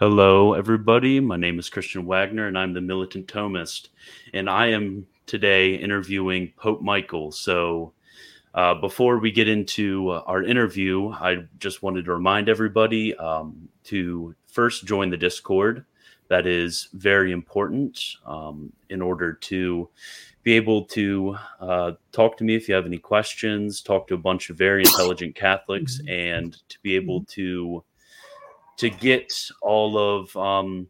Hello, everybody. My name is Christian Wagner, and I'm the Militant Thomist. And I am today interviewing Pope Michael. So, uh, before we get into uh, our interview, I just wanted to remind everybody um, to first join the Discord. That is very important um, in order to be able to uh, talk to me if you have any questions, talk to a bunch of very intelligent Catholics, and to be able to to get all of um,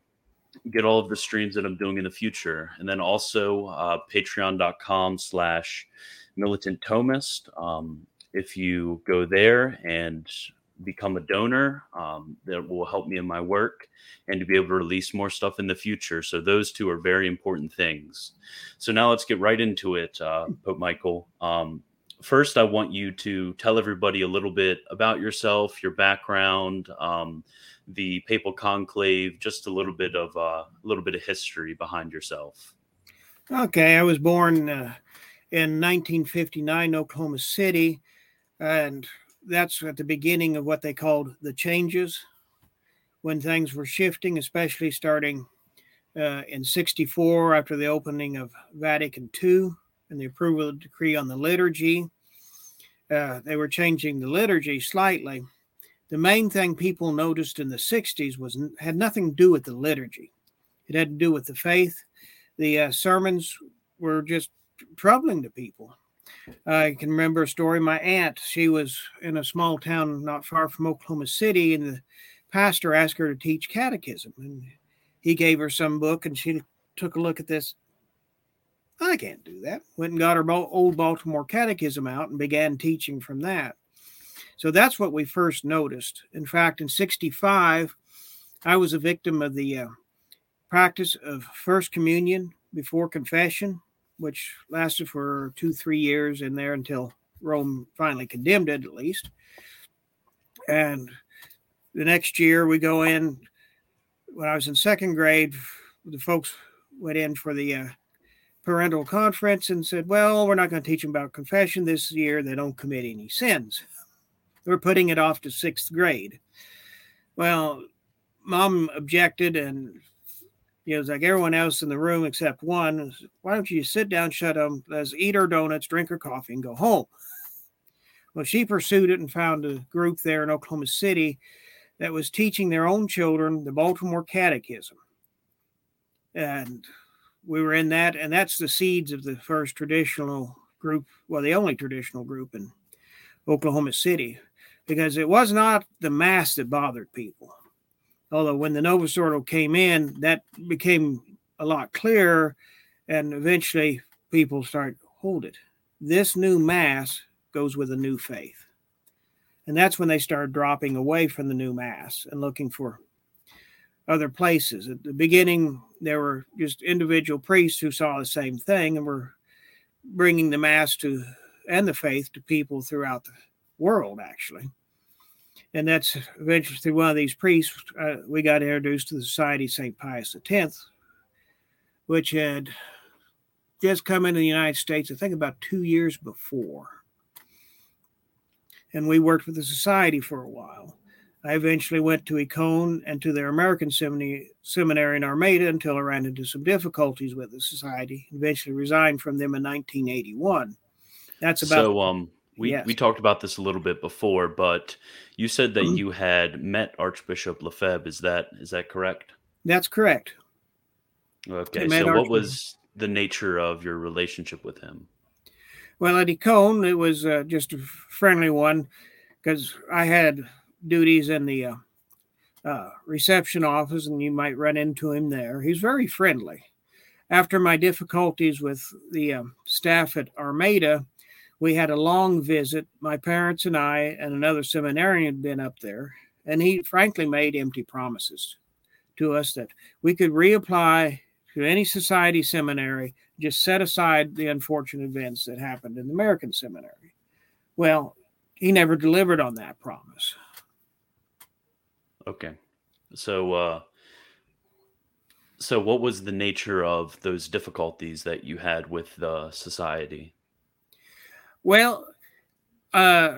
get all of the streams that I'm doing in the future, and then also uh, Patreon.com slash Militant Thomist. Um, if you go there and become a donor, um, that will help me in my work and to be able to release more stuff in the future. So those two are very important things. So now let's get right into it, uh, Pope Michael. Um, first, I want you to tell everybody a little bit about yourself, your background, um, the papal conclave, just a little bit of uh, a little bit of history behind yourself. Okay, I was born uh, in 1959, Oklahoma City, and that's at the beginning of what they called the changes, when things were shifting, especially starting uh, in 64 after the opening of Vatican II and the approval of the decree on the liturgy. Uh, they were changing the liturgy slightly the main thing people noticed in the 60s was had nothing to do with the liturgy. It had to do with the faith. The uh, sermons were just troubling to people. I can remember a story. My aunt she was in a small town not far from oklahoma city and the pastor asked her to teach catechism and he gave her some book and she took a look at this. I can't do that went and got her old baltimore catechism out and began teaching from that so that's what we first noticed. In fact, in 65, I was a victim of the uh, practice of First Communion before confession, which lasted for two, three years in there until Rome finally condemned it, at least. And the next year, we go in. When I was in second grade, the folks went in for the uh, parental conference and said, Well, we're not going to teach them about confession this year. They don't commit any sins. We're putting it off to sixth grade. Well, mom objected and you know, like everyone else in the room except one. Why don't you sit down, shut up, let's eat our donuts, drink our coffee, and go home? Well, she pursued it and found a group there in Oklahoma City that was teaching their own children the Baltimore Catechism. And we were in that, and that's the seeds of the first traditional group, well, the only traditional group in Oklahoma City because it was not the mass that bothered people. Although when the Novus Ordo came in, that became a lot clearer, and eventually people started hold it. This new mass goes with a new faith. And that's when they started dropping away from the new mass and looking for other places. At the beginning, there were just individual priests who saw the same thing and were bringing the mass to and the faith to people throughout the world, actually and that's eventually through one of these priests uh, we got introduced to the Society of St. Pius X, which had just come into the United States, I think about two years before. And we worked with the society for a while. I eventually went to Écône and to their American seminary, seminary in Armada until I ran into some difficulties with the society. Eventually resigned from them in 1981. That's about so. Um, we yes. we talked about this a little bit before, but you said that mm-hmm. you had met Archbishop Lefebvre. Is that is that correct? That's correct. Okay. So, what was the nature of your relationship with him? Well, at Écône, it was uh, just a friendly one because I had duties in the uh, uh, reception office, and you might run into him there. He's very friendly. After my difficulties with the uh, staff at Armada, we had a long visit. My parents and I and another seminarian had been up there, and he frankly made empty promises to us that we could reapply to any society seminary, just set aside the unfortunate events that happened in the American seminary. Well, he never delivered on that promise. Okay. So, uh, so what was the nature of those difficulties that you had with the society? Well, uh,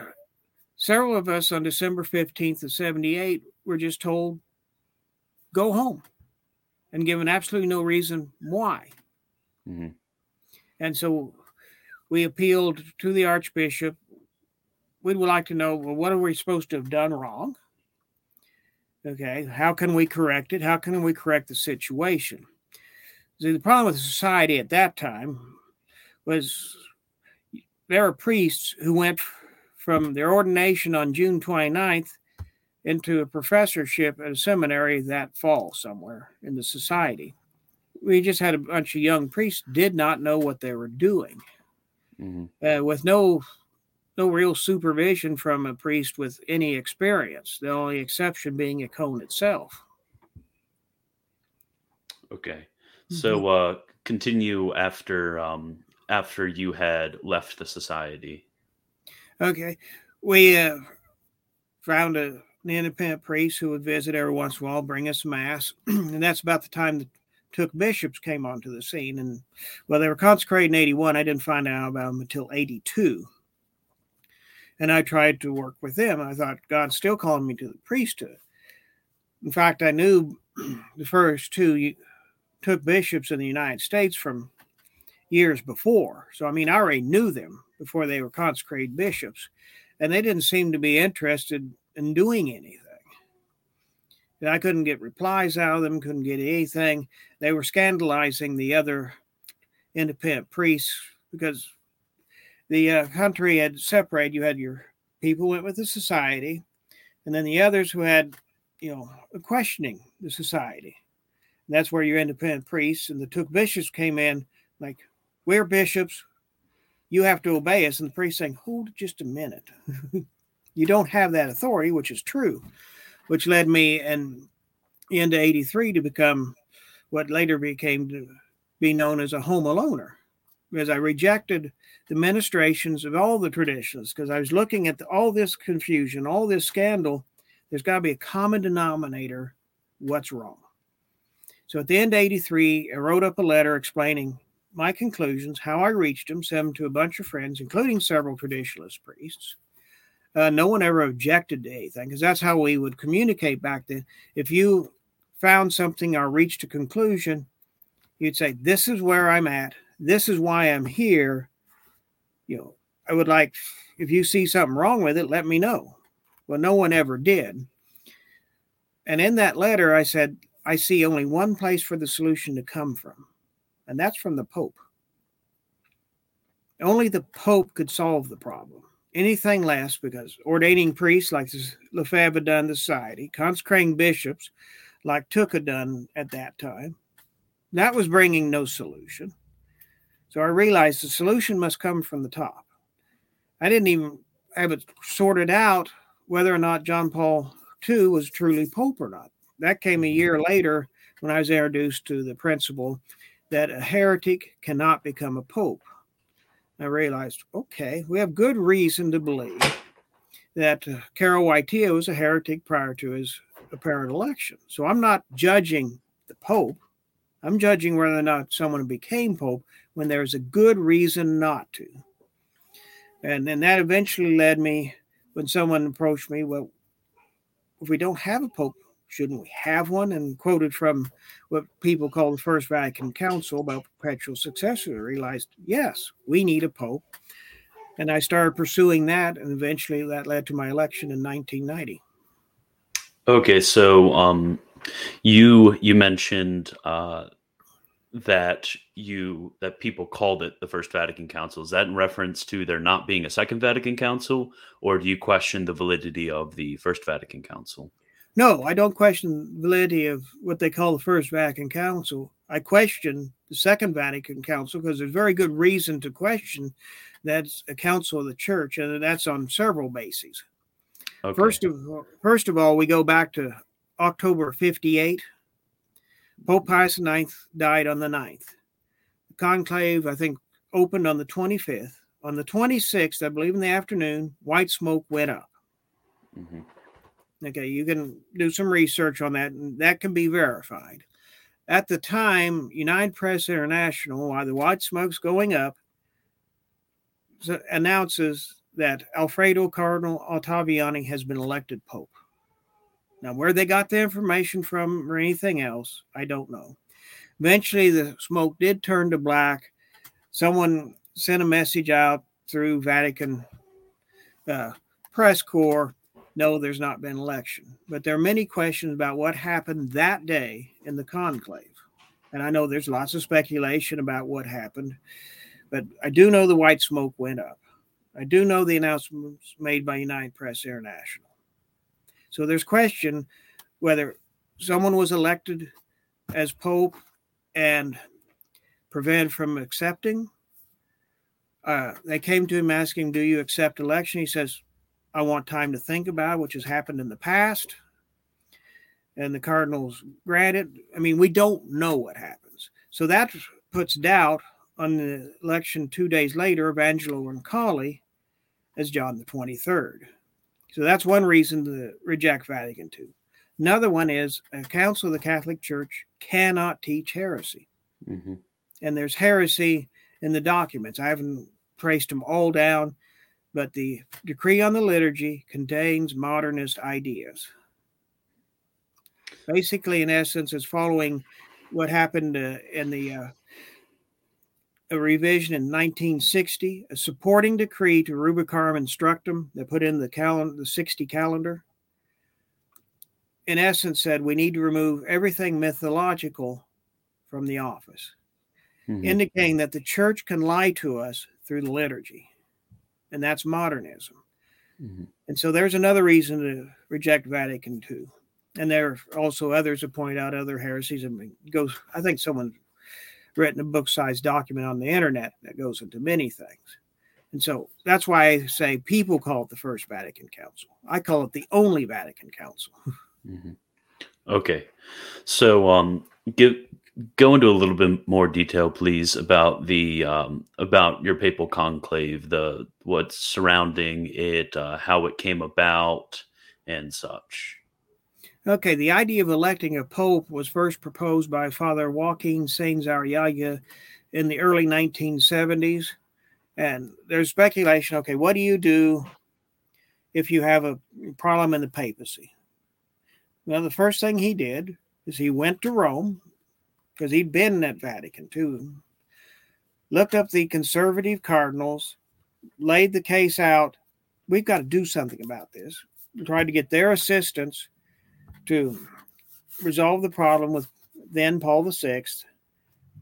several of us on December 15th of 78 were just told go home and given absolutely no reason why. Mm-hmm. And so we appealed to the Archbishop. We would like to know well, what are we supposed to have done wrong? Okay, how can we correct it? How can we correct the situation? See, the problem with the society at that time was there were priests who went from their ordination on June 29th into a professorship at a seminary that fall somewhere in the society. We just had a bunch of young priests did not know what they were doing, mm-hmm. uh, with no no real supervision from a priest with any experience. The only exception being Écône itself. Okay, mm-hmm. so uh, continue after um, after you had left the society. Okay, we uh, found a an independent priest who would visit every once in a while, bring us mass, and that's about the time that Thuc bishops came onto the scene. And well, they were consecrated in '81. I didn't find out about them until '82, and I tried to work with them. I thought God's still calling me to the priesthood. In fact, I knew the first two Thuc bishops in the United States from years before. So I mean, I already knew them before they were consecrated bishops, and they didn't seem to be interested in doing anything. I couldn't get replies out of them, couldn't get anything. They were scandalizing the other independent priests because the uh, country had separated. You had your people went with the society, and then the others who had, you know, questioning the society. And that's where your independent priests and the Thuc bishops came in, like, we're bishops, you have to obey us. And the priest saying, hold just a minute. you don't have that authority, which is true, which led me and into 83 to become what later became to be known as a home aloner because I rejected the ministrations of all the traditions because I was looking at the, all this confusion, all this scandal. There's got to be a common denominator. What's wrong? So at the end of 83, I wrote up a letter explaining my conclusions, how I reached them, sent them to a bunch of friends, including several traditionalist priests. Uh, no one ever objected to anything because that's how we would communicate back then. If you found something or reached a conclusion, you'd say, This is where I'm at. This is why I'm here. You know, I would like, if you see something wrong with it, let me know. Well, no one ever did. And in that letter, I said, I see only one place for the solution to come from, and that's from the Pope. Only the Pope could solve the problem anything less because ordaining priests like Lefebvre had done the society, consecrating bishops like Thuc had done at that time, that was bringing no solution. So I realized the solution must come from the top. I didn't even have it sorted out whether or not John Paul II was truly Pope or not. That came a year later when I was introduced to the principle that a heretic cannot become a Pope. I realized, okay, we have good reason to believe that uh, Karol Wojtyła was a heretic prior to his apparent election. So I'm not judging the Pope. I'm judging whether or not someone became Pope when there's a good reason not to. And then that eventually led me when someone approached me, well, if we don't have a Pope, shouldn't we have one? And quoted from what people call the First Vatican Council about perpetual successor, I realized, yes, we need a pope. And I started pursuing that, and eventually that led to my election in 1990. Okay, so um, you you mentioned uh, that you that people called it the First Vatican Council. Is that in reference to there not being a Second Vatican Council, or do you question the validity of the First Vatican Council? No, I don't question the validity of what they call the First Vatican Council. I question the Second Vatican Council because there's very good reason to question that's a council of the church, and that's on several bases. Okay. First of first of all, we go back to October 58. Pope Pius IX died on the 9th. The conclave, I think, opened on the 25th. On the 26th, I believe in the afternoon, white smoke went up. Mm-hmm. Okay, you can do some research on that, and that can be verified. At the time, United Press International, while the white smoke's going up, announces that Alfredo Cardinal Ottaviani has been elected Pope. Now, where they got the information from or anything else, I don't know. Eventually, the smoke did turn to black. Someone sent a message out through Vatican uh, press corps. No, there's not been election, but there are many questions about what happened that day in the conclave. And I know there's lots of speculation about what happened, but I do know the white smoke went up. I do know the announcements made by United Press International. So there's question whether someone was elected as pope and prevented from accepting. Uh, they came to him asking, "Do you accept election?" He says, "I want time to think about it, which has happened in the past." And the Cardinals granted. I mean, we don't know what happens, so that puts doubt on the election two days later of Angelo Roncalli as John the 23rd. So that's one reason to reject Vatican II. Another one is a council of the Catholic Church cannot teach heresy. Mm-hmm. And there's heresy in the documents. I haven't traced them all down, but the decree on the liturgy contains modernist ideas. Basically, in essence, it's following what happened uh, in the uh, a revision in 1960, a supporting decree to Rubricarum Instructum that put in the calendar, the 60 calendar. In essence, said we need to remove everything mythological from the office, mm-hmm. indicating that the church can lie to us through the liturgy, and that's modernism. Mm-hmm. And so there's another reason to reject Vatican II. And there are also others that point out other heresies. And goes, I think someone written a book sized document on the internet that goes into many things. And so that's why I say people call it the First Vatican Council. I call it the only Vatican Council. Mm-hmm. Okay. So um, give, go into a little bit more detail, please, about the um, about your papal conclave, the what's surrounding it, uh, how it came about, and such. Okay, the idea of electing a pope was first proposed by Father Joaquin Sáenz Arriaga in the early 1970s. And there's speculation okay, what do you do if you have a problem in the papacy? Well, the first thing he did is he went to Rome because he'd been at Vatican II, looked up the conservative cardinals, laid the case out. We've got to do something about this. Tried to get their assistance to resolve the problem with then Paul VI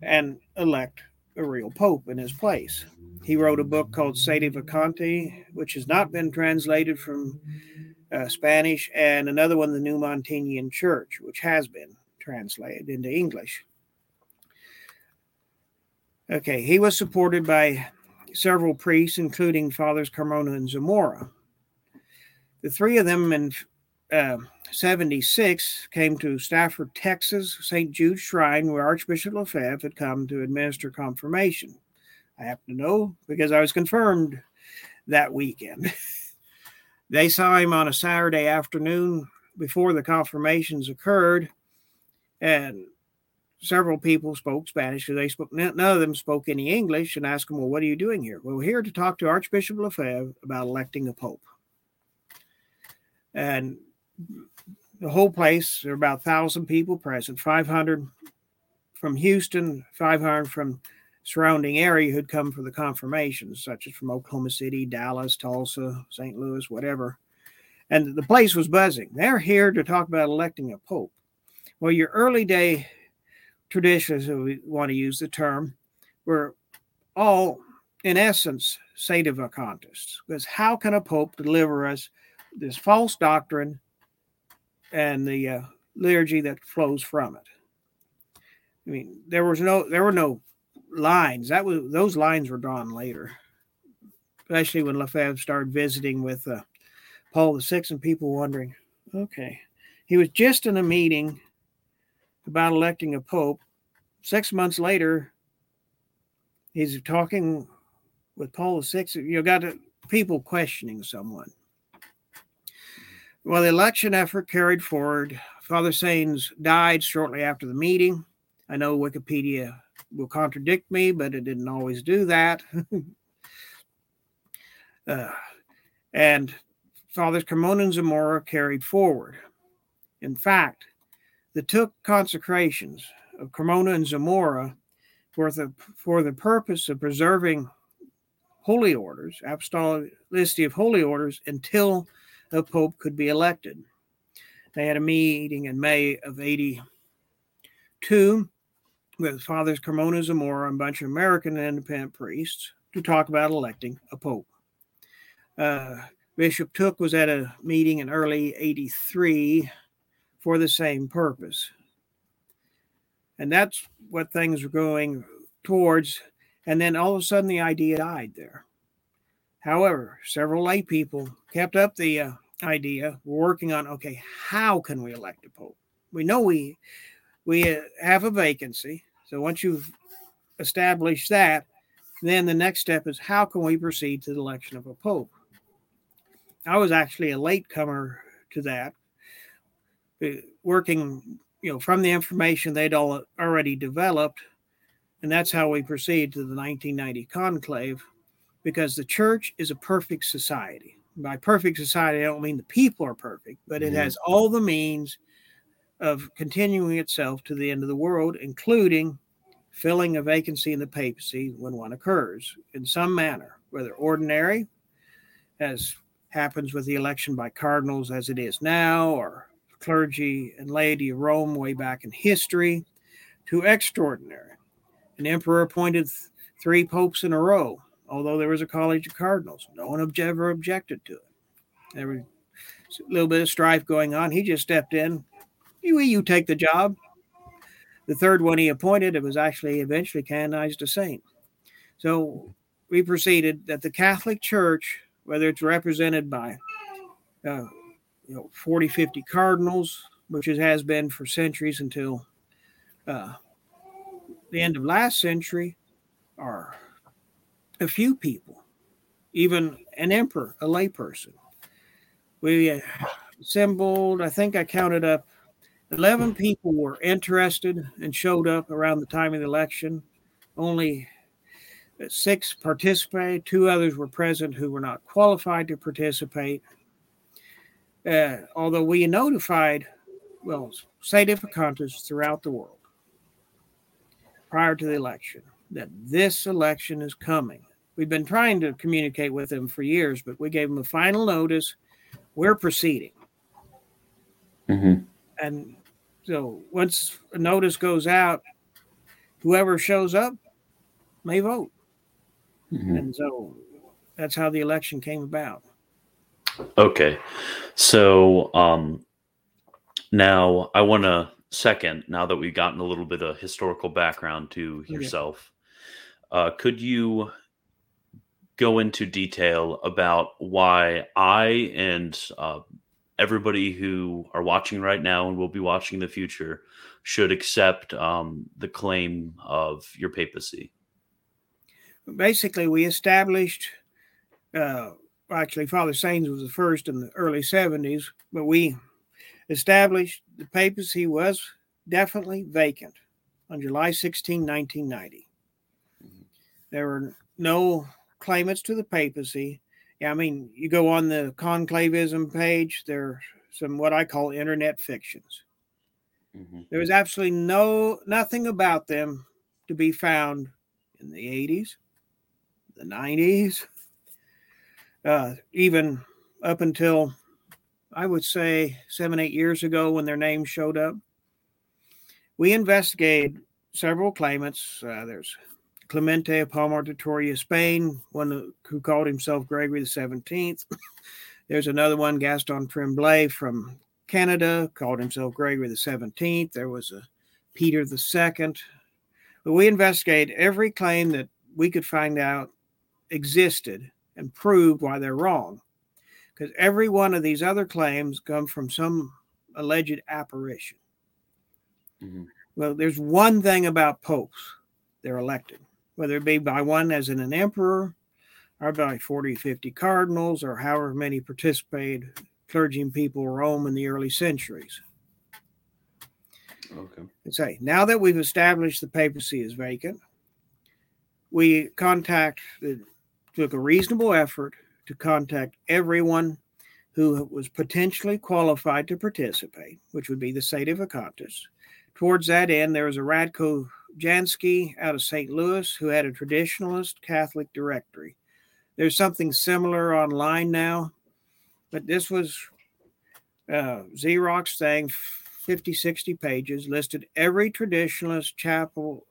and elect a real pope in his place. He wrote a book called Sede Vacanti, which has not been translated from uh, Spanish, and another one, The New Montinian Church, which has been translated into English. Okay, he was supported by several priests, including Fathers Carmona and Zamora. The three of them in uh, 76 came to Stafford, Texas, St. Jude's Shrine, where Archbishop Lefebvre had come to administer confirmation. I happen to know because I was confirmed that weekend. they saw him on a Saturday afternoon before the confirmations occurred, and several people spoke Spanish because they spoke none of them spoke any English and asked them, Well, what are you doing here? Well, we're here to talk to Archbishop Lefebvre about electing a pope. And the whole place, there are about 1,000 people present, 500 from Houston, 500 from surrounding area who'd come for the confirmations, such as from Oklahoma City, Dallas, Tulsa, St. Louis, whatever. And the place was buzzing. They're here to talk about electing a pope. Well, your early day traditions, if we want to use the term, were all, in essence, sedevacantists. Because how can a pope deliver us this false doctrine and the uh, liturgy that flows from it. I mean, there was no there were no lines. That was those lines were drawn later, especially when Lefebvre started visiting with uh, Paul VI, and people wondering, okay, he was just in a meeting about electing a pope. Six months later, he's talking with Paul VI. You got people questioning someone. Well, the election effort carried forward. Father Sáenz died shortly after the meeting. I know Wikipedia will contradict me, but it didn't always do that. uh, and Fathers Carmona and Zamora carried forward. In fact, the Thuc consecrations of Carmona and Zamora for the, for the purpose of preserving holy orders, apostolicity of holy orders, until a pope could be elected. They had a meeting in May of 82 with Fathers Carmona and Zamora and a bunch of American independent priests to talk about electing a pope. Uh, Bishop Thuc was at a meeting in early 83 for the same purpose. And that's what things were going towards. And then all of a sudden, the idea died there. However, several lay people kept up the uh, idea, working on okay, how can we elect a pope? We know we we uh, have a vacancy. So once you've established that, then the next step is how can we proceed to the election of a pope? I was actually a latecomer to that, working, you know, from the information they'd all already developed, and that's how we proceed to the 1990 conclave, because the church is a perfect society. By perfect society, I don't mean the people are perfect, but it mm-hmm. has all the means of continuing itself to the end of the world, including filling a vacancy in the papacy when one occurs in some manner, whether ordinary, as happens with the election by cardinals as it is now, or clergy and laity of Rome way back in history, to extraordinary. An emperor appointed th- three popes in a row, although there was a college of cardinals. No one ever objected to it. There was a little bit of strife going on. He just stepped in. You, you take the job. The third one he appointed, it was actually eventually canonized a saint. So we proceeded that the Catholic Church whether it's represented by uh, you know 40 50 cardinals which it has been for centuries until uh, the end of last century are a few people even an emperor a layperson we assembled i think i counted up 11 people were interested and showed up around the time of the election only Six participated, two others were present who were not qualified to participate. Uh, although we notified, well, sedevacantists throughout the world prior to the election that this election is coming. We've been trying to communicate with them for years, but we gave them a final notice. We're proceeding. Mm-hmm. And so once a notice goes out, whoever shows up may vote. Mm-hmm. And so that's how the election came about. Okay. So um, now I want to second, now that we've gotten a little bit of historical background to yourself, uh, could you go into detail about why I and uh, everybody who are watching right now and will be watching in the future should accept um, the claim of your papacy? basically, we established. Uh, actually, Father Sáenz was the first in the early '70s, but we established the papacy was definitely vacant on July 16, 1990. Mm-hmm. There were no claimants to the papacy. Yeah, I mean, you go on the conclavism page, there are some what I call internet fictions. Mm-hmm. There was absolutely no nothing about them to be found in the 80s, the 90s, uh, even up until I would say seven, eight years ago when their names showed up. We investigated several claimants. Uh, there's Clemente of Palmar de Troya, Spain, one who called himself Gregory the 17th. There's another one, Gaston Tremblay from Canada, called himself Gregory the 17th. There was a Peter the Second. But we investigated every claim that we could find out existed and proved why they're wrong. Because every one of these other claims come from some alleged apparition. Mm-hmm. Well, there's one thing about popes they're elected, whether it be by one as in an emperor or by 40, 50 cardinals or however many participated clergy and people Rome in the early centuries. Okay. And say, now that we've established the papacy is vacant, we contact the took a reasonable effort to contact everyone who was potentially qualified to participate, which would be the state of Sedevacantists. Towards that end, there was a Radko Jansky out of St. Louis who had a traditionalist Catholic directory. There's something similar online now, but this was uh, Xerox thing, 50, 60 pages, listed every traditionalist chapel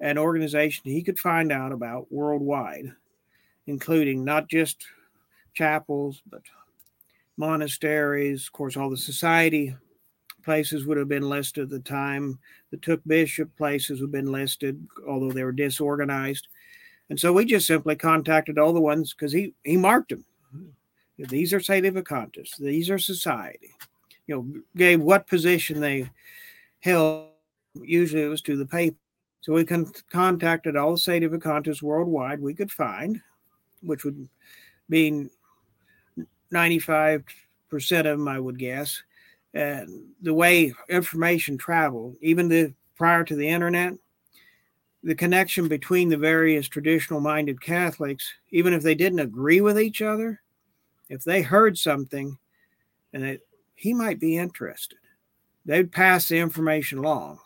and organization he could find out about worldwide, including not just chapels, but monasteries. Of course, all the society places would have been listed at the time. The Thuc Bishop places would have been listed, although they were disorganized. And so we just simply contacted all the ones because he, he marked them. These are Sedevacantists. These are society. You know, gave what position they held. Usually it was to the paper. So we con- contacted all the Sedevacantists worldwide we could find, which would be 95% of them, I would guess. And the way information traveled, even the prior to the internet, the connection between the various traditional minded Catholics, even if they didn't agree with each other, if they heard something and it, he might be interested, they'd pass the information along.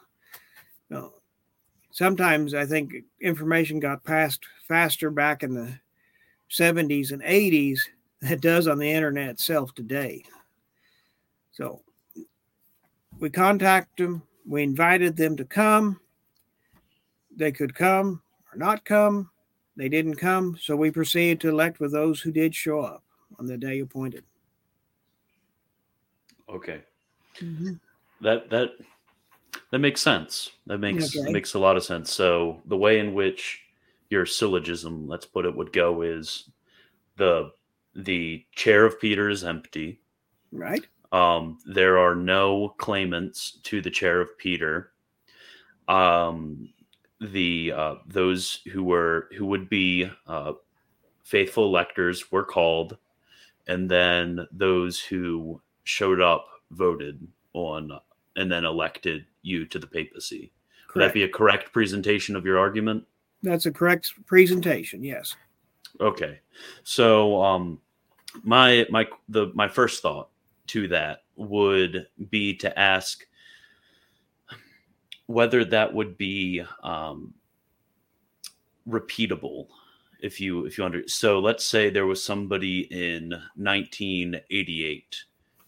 Sometimes I think information got passed faster back in the 70s and 80s that does on the internet itself today. So we contacted them, we invited them to come. They could come or not come. They didn't come, so we proceeded to elect with those who did show up on the day appointed. Okay. Mm-hmm. That that that makes sense. That makes okay. makes a lot of sense. So the way in which your syllogism, let's put it, would go is the the chair of Peter is empty. Right. Um, there are no claimants to the chair of Peter. Um, the uh, those who were who would be uh, faithful electors were called, and then those who showed up voted on and then elected you to the papacy. Correct. Would that be a correct presentation of your argument? That's a correct presentation. Yes. Okay. So um my my the my first thought to that would be to ask whether that would be um repeatable if you if you under so let's say there was somebody in 1988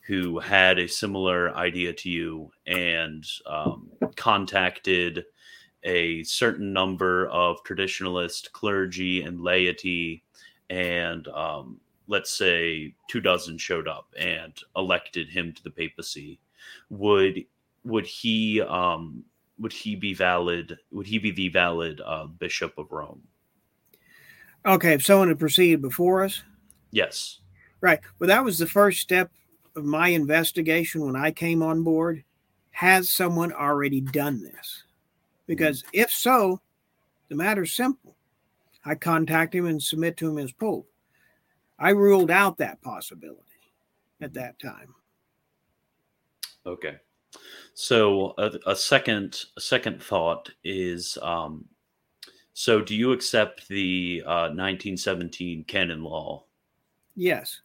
who had a similar idea to you and um, contacted a certain number of traditionalist clergy and laity, and um, let's say two dozen showed up and elected him to the papacy, would would he um, would he be valid? Would he be the valid uh, bishop of Rome? Okay, if someone had proceeded before us. Yes. Right. Well, that was the first step of my investigation when I came on board. Has someone already done this? Because if so, the matter's simple. I contact him and submit to him as Pope. I ruled out that possibility at that time. Okay. So a, a second a second thought is um, so do you accept the uh, 1917 canon law? Yes.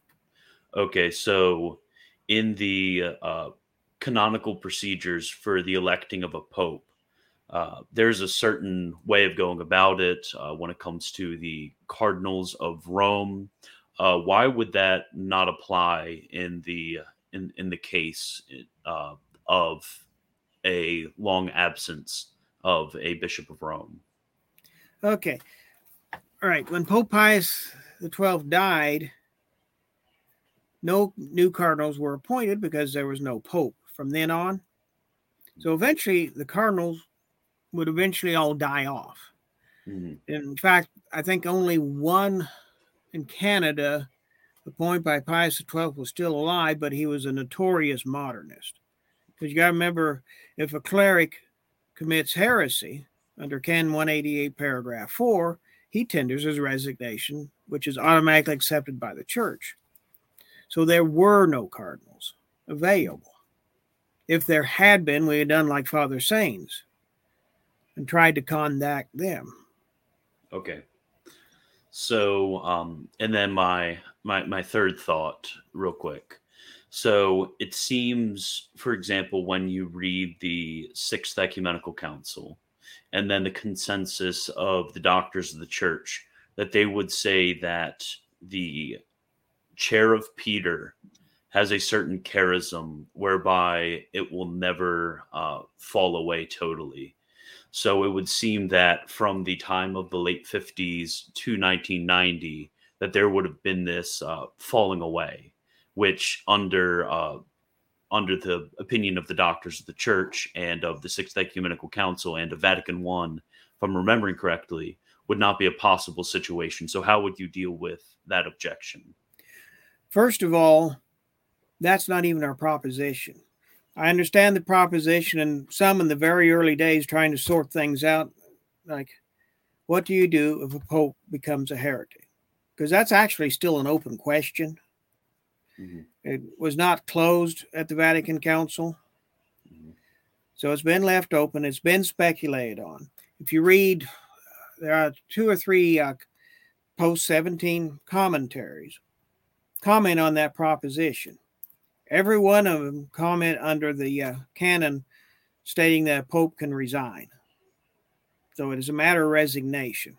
Okay, so in the uh, canonical procedures for the electing of a pope, uh, there's a certain way of going about it uh, when it comes to the cardinals of Rome. Uh, why would that not apply in the in in the case uh, of a long absence of a bishop of Rome? Okay, all right. When Pope Pius Twelfth died, no new cardinals were appointed because there was no pope from then on. So eventually, the cardinals would eventually all die off. Mm-hmm. In fact, I think only one in Canada, appointed by Pius XII, was still alive, but he was a notorious modernist. Because you got to remember, if a cleric commits heresy under Canon 188, paragraph 4, he tenders his resignation, which is automatically accepted by the church. So there were no cardinals available. If there had been, we had done like Father Sáenz and tried to contact them. Okay. So, um, and then my my my third thought, real quick. So it seems, for example, when you read the Sixth Ecumenical Council and then the consensus of the doctors of the church, that they would say that the chair of Peter has a certain charism whereby it will never uh, fall away totally. So it would seem that from the time of the late 50s to 1990, that there would have been this uh, falling away, which under uh, under the opinion of the doctors of the church and of the Sixth Ecumenical Council and of Vatican One, if I'm remembering correctly, would not be a possible situation. So how would you deal with that objection? First of all, that's not even our proposition. I understand the proposition and some in the very early days trying to sort things out. Like, what do you do if a pope becomes a heretic? Because that's actually still an open question. Mm-hmm. It was not closed at the Vatican Council. Mm-hmm. So it's been left open. It's been speculated on. If you read, there are two or three uh, post 17 commentaries comment on that proposition. Every one of them comment under the uh, canon stating that pope can resign. So it is a matter of resignation.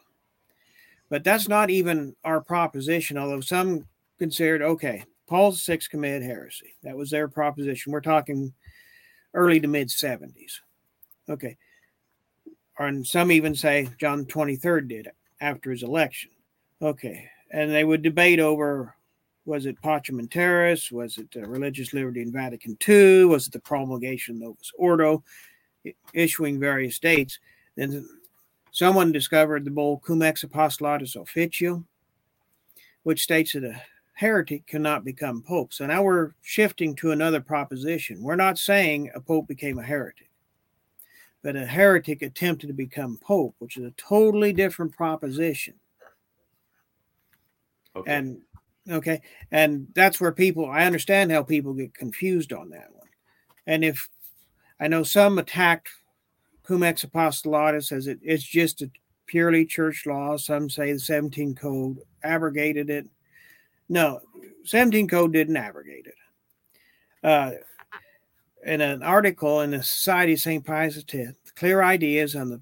But that's not even our proposition, although some considered, okay, Paul VI committed heresy. That was their proposition. We're talking early to mid 70s. Okay. And some even say John 23rd did it after his election. Okay. And they would debate over was it Pacem in Terris? Was it uh, religious liberty in Vatican II? Was it the promulgation of Novus Ordo, issuing various dates? Then someone discovered the bull Cum ex apostolatus officio, which states that a heretic cannot become pope. So now we're shifting to another proposition. We're not saying a pope became a heretic, but a heretic attempted to become pope, which is a totally different proposition. Okay. And Okay. And that's where people, I understand how people get confused on that one. And if I know some attacked cum ex apostolatus as it, it's just a purely church law. Some say the 17 code abrogated it. No, 17 code didn't abrogate it. Uh, in an article in the Society of St. Pius X, clear ideas on the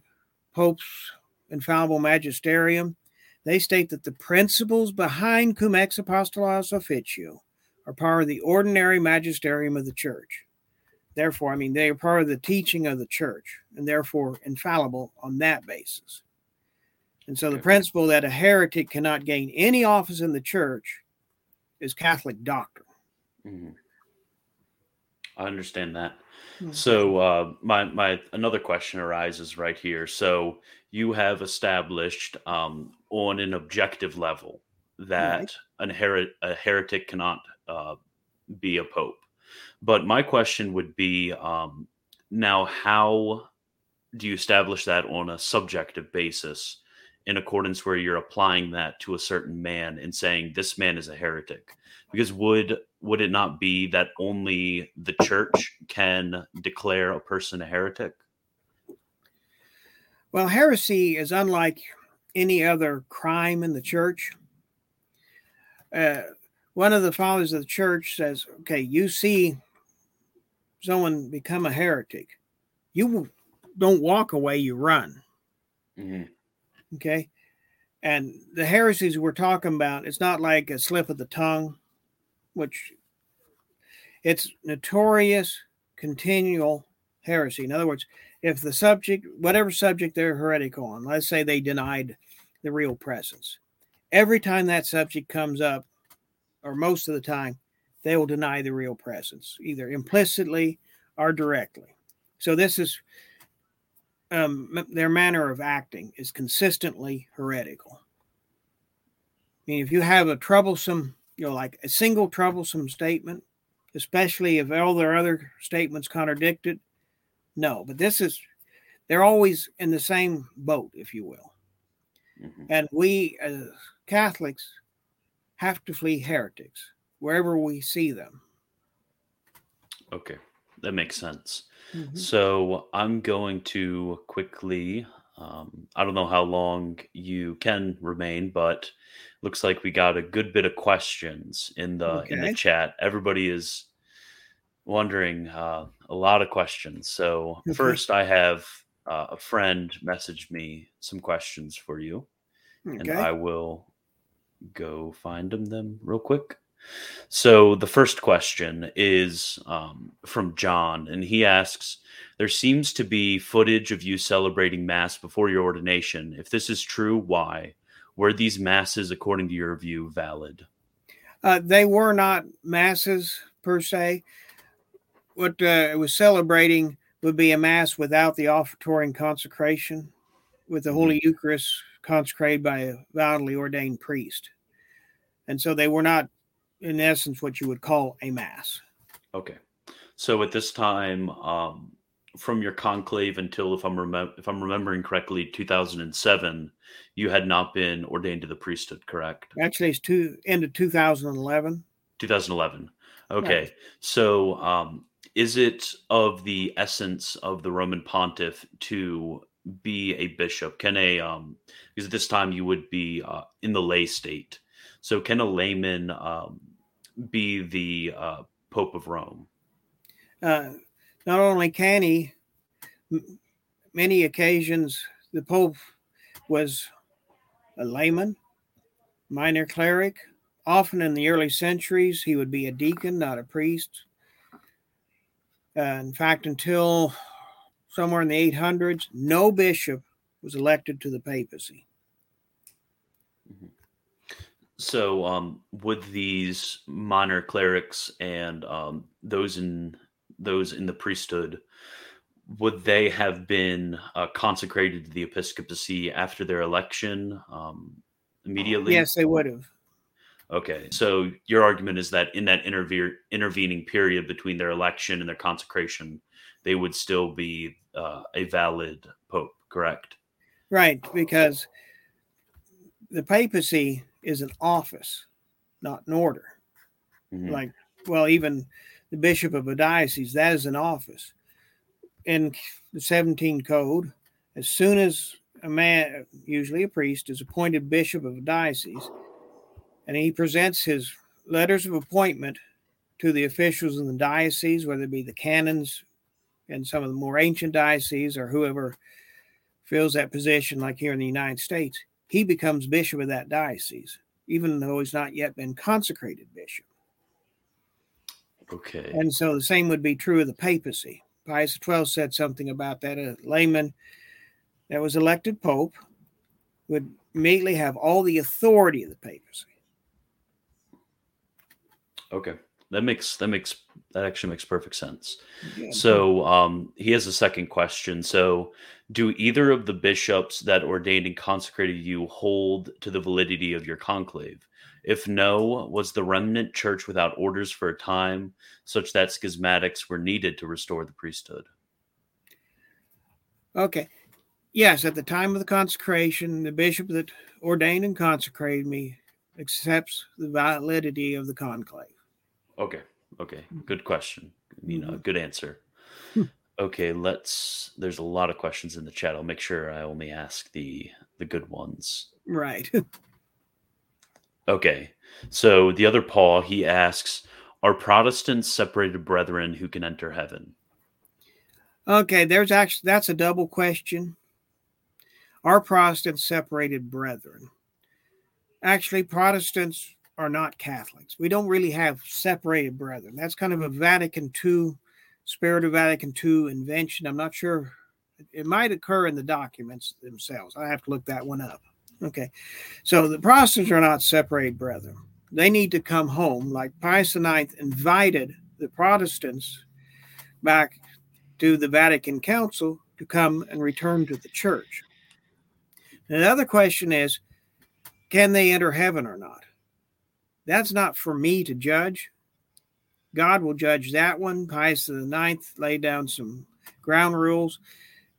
Pope's infallible magisterium they state that the principles behind cum ex apostolatus officio are part of the ordinary magisterium of the church. Therefore, I mean, they are part of the teaching of the church and therefore infallible on that basis. And so the principle that a heretic cannot gain any office in the church is Catholic doctrine. Mm-hmm. I understand that. Mm-hmm. So uh, my my another question arises right here. So you have established um, on an objective level that right. a heretic cannot uh, be a pope. But my question would be um, now, how do you establish that on a subjective basis in accordance where you're applying that to a certain man and saying this man is a heretic? Because would would it not be that only the church can declare a person a heretic? Well, heresy is unlike any other crime in the church. Uh, one of the fathers of the church says, okay, you see someone become a heretic, you don't walk away, you run. Mm-hmm. Okay. And the heresies we're talking about, it's not like a slip of the tongue, which it's notorious continual heresy. In other words, if the subject, whatever subject they're heretical on, let's say they denied the real presence, every time that subject comes up, or most of the time, they will deny the real presence, either implicitly or directly. So this is um, their manner of acting is consistently heretical. I mean, if you have a troublesome, you know, like a single troublesome statement, especially if all their other statements contradict it, no, but this is, they're always in the same boat, if you will. Mm-hmm. And we as Catholics have to flee heretics wherever we see them. Okay, that makes sense. Mm-hmm. So I'm going to quickly. Um, I don't know how long you can remain, but looks like we got a good bit of questions in the okay. in the chat. Everybody is wondering uh, a lot of questions. So Okay. first, I have uh, a friend messaged me some questions for you, and I will go find them them real quick. So the first question is um, from John, and he asks, "There seems to be footage of you celebrating mass before your ordination. If this is true, why? Were these masses, according to your view, valid?" Uh, they were not masses per se. What uh, it was celebrating would be a mass without the offertory and consecration, with the Holy Eucharist consecrated by a validly ordained priest. And so they were not, in essence, what you would call a mass. Okay. So at this time, um, from your conclave until, if I'm remem- if I'm remembering correctly, 2007, you had not been ordained to the priesthood, correct? Actually, it's two end of 2011. 2011. Okay. So, um, is it of the essence of the Roman pontiff to be a bishop? Can a um, because at this time you would be uh, in the lay state. So, can a layman um, be the uh, Pope of Rome? Uh, not only can he, m- many occasions the Pope was a layman, minor cleric. Often in the early centuries, he would be a deacon, not a priest. Uh, in fact, until somewhere in the 800s, no bishop was elected to the papacy. So, um, would these minor clerics and um, those in those in the priesthood would they have been uh, consecrated to the episcopacy after their election um, immediately? Yes, they would have. Okay, so your argument is that in that interve- intervening period between their election and their consecration, they would still be uh, a valid pope, correct? Right, because the papacy is an office, not an order. Mhm. like well even the bishop of a diocese that is an office in the 17 code as soon as a man usually a priest is appointed bishop of a diocese and he presents his letters of appointment to the officials in the diocese whether it be the canons in some of the more ancient dioceses or whoever fills that position like here in the united states he becomes bishop of that diocese even though he's not yet been consecrated bishop Okay. and so the same would be true of the papacy. Pius XII said something about that. A layman that was elected pope would immediately have all the authority of the papacy. Okay. That makes that makes that actually makes perfect sense. Yeah. So um, he has a second question. So, do either of the bishops that ordained and consecrated you hold to the validity of your conclave? If no, was the remnant church without orders for a time, such that schismatics were needed to restore the priesthood? Okay. Yes, at the time of the consecration, the bishop that ordained and consecrated me accepts the validity of the conclave. Okay. Okay. Good question. You know, good answer. Hmm. Okay, let's there's a lot of questions in the chat. I'll make sure I only ask the the good ones. Right. Okay. So the other Paul, he asks, are Protestants separated brethren who can enter heaven? okay, there's actually that's a double question. Are Protestants separated brethren? Actually, Protestants are not Catholics. We don't really have separated brethren. That's kind of a Vatican II, Spirit of Vatican II invention. I'm not sure. It might occur in the documents themselves. I have to look that one up. Okay. So the Protestants are not separated brethren. They need to come home, like Pius IX invited the Protestants back to the Vatican Council to come and return to the church. Another question is can they enter heaven or not? That's not for me to judge. God will judge that one. Pius IX laid down some ground rules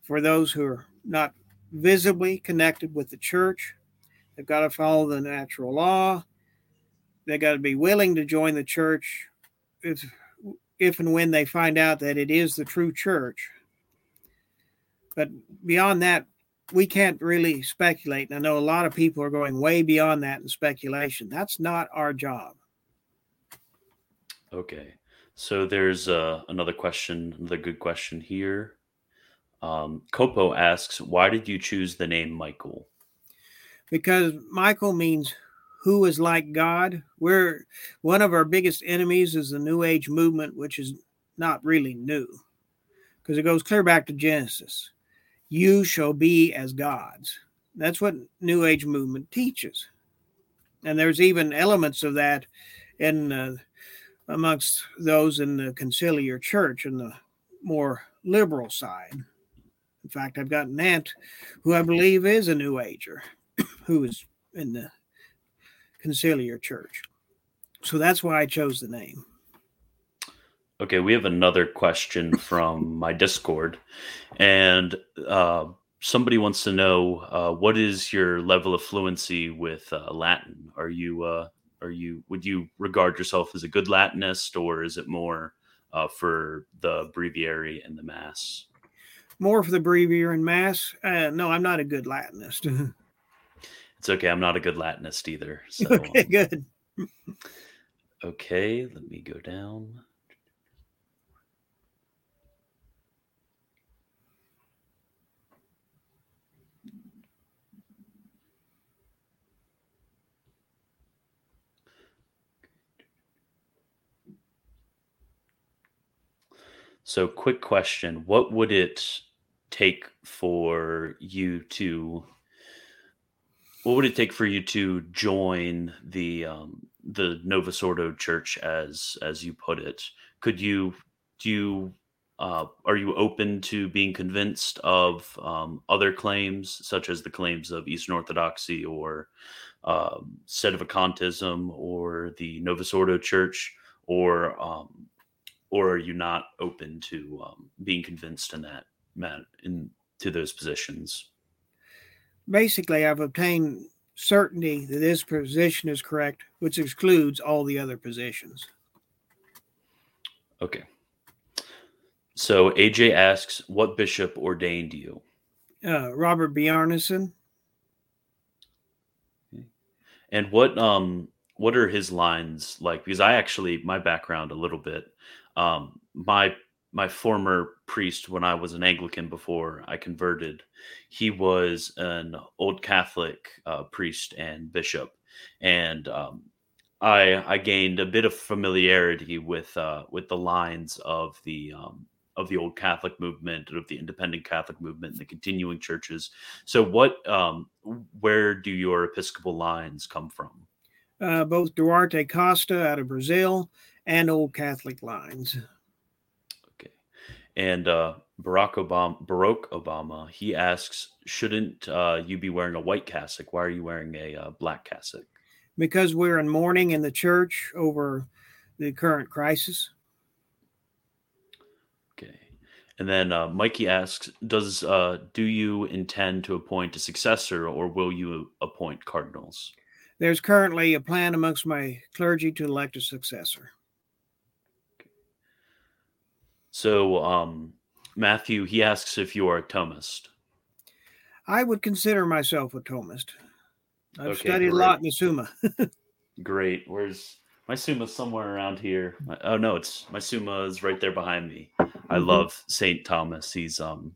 for those who are not visibly connected with the church. They've got to follow the natural law. They've got to be willing to join the church if, if and when they find out that it is the true church. But beyond that, we can't really speculate. And I know a lot of people are going way beyond that in speculation. That's not our job. Okay. So there's uh, another question, another good question here. Um, Copo asks, why did you choose the name Michael? Because Michael means who is like God. We're one of our biggest enemies is the New Age movement, which is not really new, because it goes clear back to Genesis. You shall be as gods. That's what New Age movement teaches, and there's even elements of that in uh, amongst those in the conciliar church and the more liberal side. In fact, I've got an aunt who I believe is a New Ager, who is in the conciliar church. So that's why I chose the name. Okay, we have another question from my Discord, and uh, somebody wants to know uh, what is your level of fluency with uh, Latin? Are you uh, are you would you regard yourself as a good Latinist, or is it more uh, for the breviary and the mass? More for the breviary and mass. Uh, no, I'm not a good Latinist. it's okay. I'm not a good Latinist either. So, okay, good. okay, let me go down. So, quick question: What would it take for you to? What would it take for you to join the um, the Novus Ordo Church, as as you put it? Could you do you uh, are you open to being convinced of um, other claims, such as the claims of Eastern Orthodoxy or um, Sedevacantism or the Novus Ordo Church, or um, or are you not open to um, being convinced in that man in to those positions? Basically, I've obtained certainty that this position is correct, which excludes all the other positions. Okay. So AJ asks, "What bishop ordained you?" Uh, Robert Biarnesen. And what um what are his lines like? Because I actually my background a little bit um, my my former priest when I was an Anglican before I converted, he was an old Catholic uh, priest and bishop, and um, I I gained a bit of familiarity with uh, with the lines of the um, of the old Catholic movement, of the independent Catholic movement, and the continuing churches. So, what um, where do your Episcopal lines come from? Uh, both Duarte Costa out of Brazil and old Catholic lines. Okay. And uh, Barack Obama, Barack Obama, he asks, shouldn't uh, you be wearing a white cassock? Why are you wearing a uh, black cassock? Because we're in mourning in the church over the current crisis. Okay. And then uh, Mikey asks, does uh, do you intend to appoint a successor, or will you appoint cardinals? There's currently a plan amongst my clergy to elect a successor. So, um, Matthew, he asks if you are a Thomist. I would consider myself a Thomist. I've okay, studied great. a lot in the Summa. great. Where's my Summa? Somewhere around here. My, oh no, it's my Summa is right there behind me. Mm-hmm. I love Saint Thomas. He's um,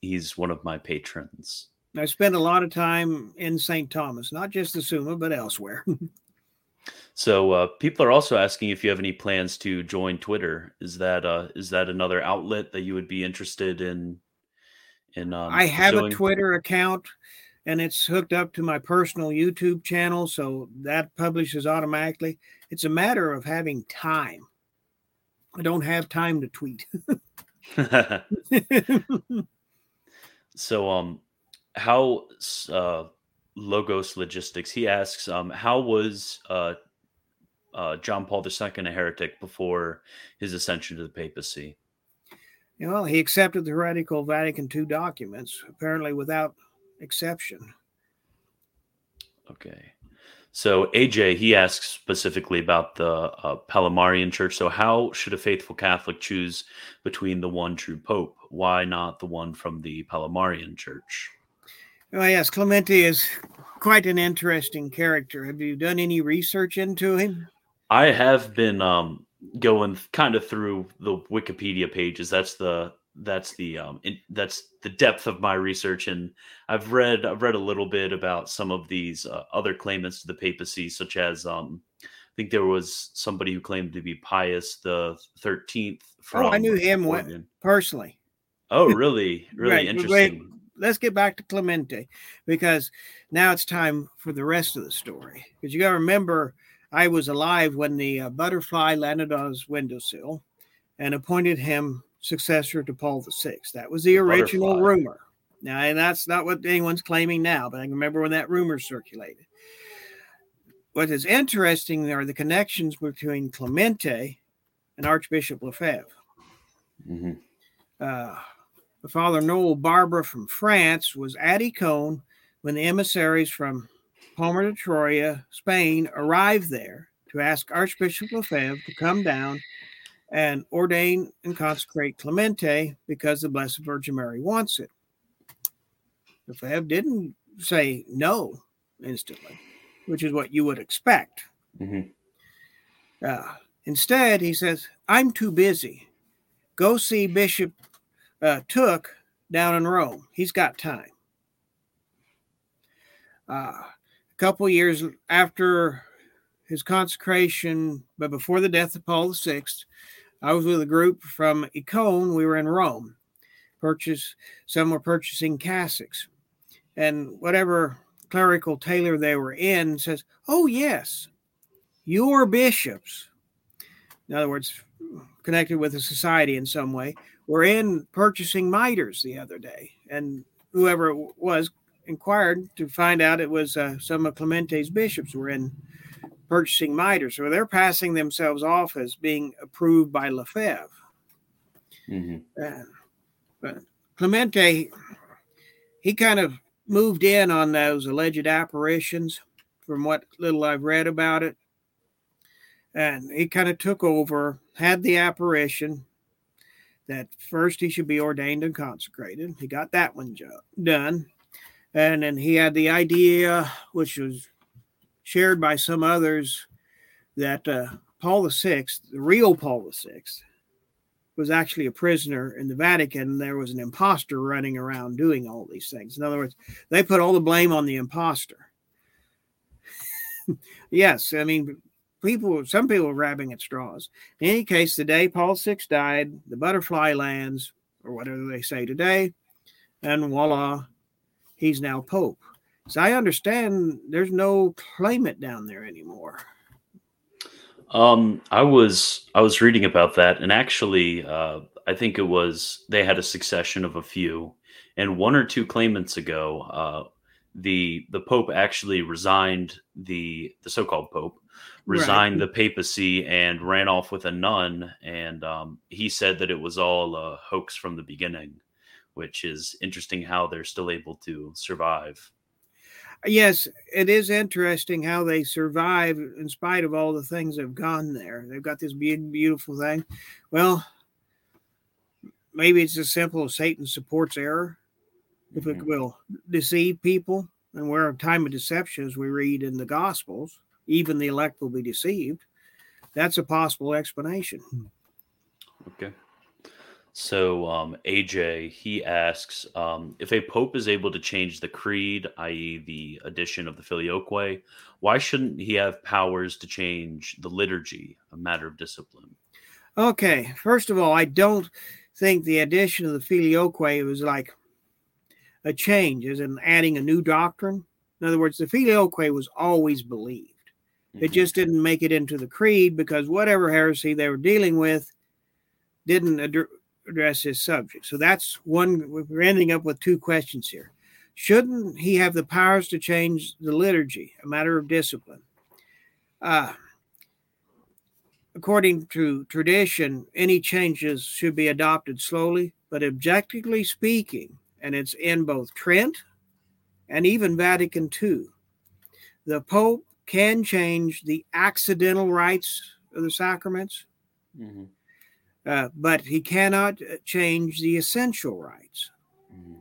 he's one of my patrons. I spent a lot of time in St. Thomas, not just the Summa, but elsewhere. So uh, people are also asking if you have any plans to join Twitter. Is that uh, is that another outlet that you would be interested in? In um, I have pursuing? a Twitter account, and it's hooked up to my personal YouTube channel, so that publishes automatically. It's a matter of having time. I don't have time to tweet. so, um, how uh, Logos Logistics? He asks, um, how was uh uh, John Paul II a heretic before his ascension to the papacy? Well, he accepted the heretical Vatican II documents, apparently without exception. Okay. So AJ, he asks specifically about the uh, Palmarian Church. So, how should a faithful Catholic choose between the one true Pope? Why not the one from the Palmarian Church? Well, yes, Clemente is quite an interesting character. Have you done any research into him? I have been um going kind of through the Wikipedia pages. That's the that's the um in, that's the depth of my research and i've read i've read a little bit about some of these uh, other claimants to the papacy such as um i think there was somebody who claimed to be pius the 13th oh i knew him personally oh really really right. interesting let's get back to clemente because now it's time for the rest of the story because you got to remember i was alive when the uh, butterfly landed on his windowsill and appointed him successor to Paul VI. That was the, the original butterfly. rumor. Now, and that's not what anyone's claiming now, but I remember when that rumor circulated. What is interesting are the connections between Clemente and Archbishop Lefebvre. Mm-hmm. Uh, Father Noel Barbara from France was at Écône when the emissaries from Palmar de Troya, Spain, arrived there to ask Archbishop Lefebvre to come down and ordain and consecrate Clemente because the Blessed Virgin Mary wants it. Lefebvre didn't say no instantly, which is what you would expect. Mm-hmm. Uh, instead, he says, I'm too busy. Go see Bishop uh, Thuc down in Rome. He's got time. Uh, a couple years after his consecration, but before the death of Paul VI, I was with a group from Écône. We were in Rome. Purchase some were purchasing cassocks, and whatever clerical tailor they were in says, "Oh yes, your bishops." In other words, connected with the society in some way, were in purchasing miters the other day, and whoever it was inquired to find out it was uh, some of Clemente's bishops were in purchasing miters. So they're passing themselves off as being approved by Lefebvre. Mm-hmm. Uh, but Clemente, he kind of moved in on those alleged apparitions from what little I've read about it. And he kind of took over, had the apparition that first he should be ordained and consecrated. He got that one done. And then he had the idea, which was shared by some others that uh, Paul VI, the real Paul VI, was actually a prisoner in the Vatican. There was an impostor running around doing all these things. In other words, they put all the blame on the impostor. yes, I mean, people, some people were grabbing at straws. In any case, the day Paul VI died, the butterfly lands, or whatever they say today, and voila, he's now Pope. So I understand there's no claimant down there anymore. Um, I was I was reading about that, and actually, uh, I think it was they had a succession of a few, and one or two claimants ago, uh, the the Pope actually resigned the the so-called Pope resigned right. the papacy and ran off with a nun, and um, he said that it was all a hoax from the beginning, which is interesting how they're still able to survive. Yes, it is interesting how they survive in spite of all the things that have gone there. They've got this beautiful thing. Well, maybe it's as simple as Satan supports error. If it mm-hmm. will deceive people, and we're a time of deception, as we read in the Gospels, even the elect will be deceived. That's a possible explanation. Okay. So um, AJ he asks um, if a pope is able to change the creed, i.e., the addition of the filioque, why shouldn't he have powers to change the liturgy, a matter of discipline? Okay, first of all, I don't think the addition of the filioque was like a change, as in adding a new doctrine. In other words, the filioque was always believed. Mm-hmm. It just didn't make it into the creed because whatever heresy they were dealing with didn't ad- address this subject. So that's one. We're ending up with two questions here. Shouldn't he have the powers to change the liturgy, a matter of discipline? Uh, according to tradition, any changes should be adopted slowly, but objectively speaking, and it's in both Trent and even Vatican II, the Pope can change the accidental rites of the sacraments. Mm-hmm uh, but he cannot change the essential rites. Mm-hmm.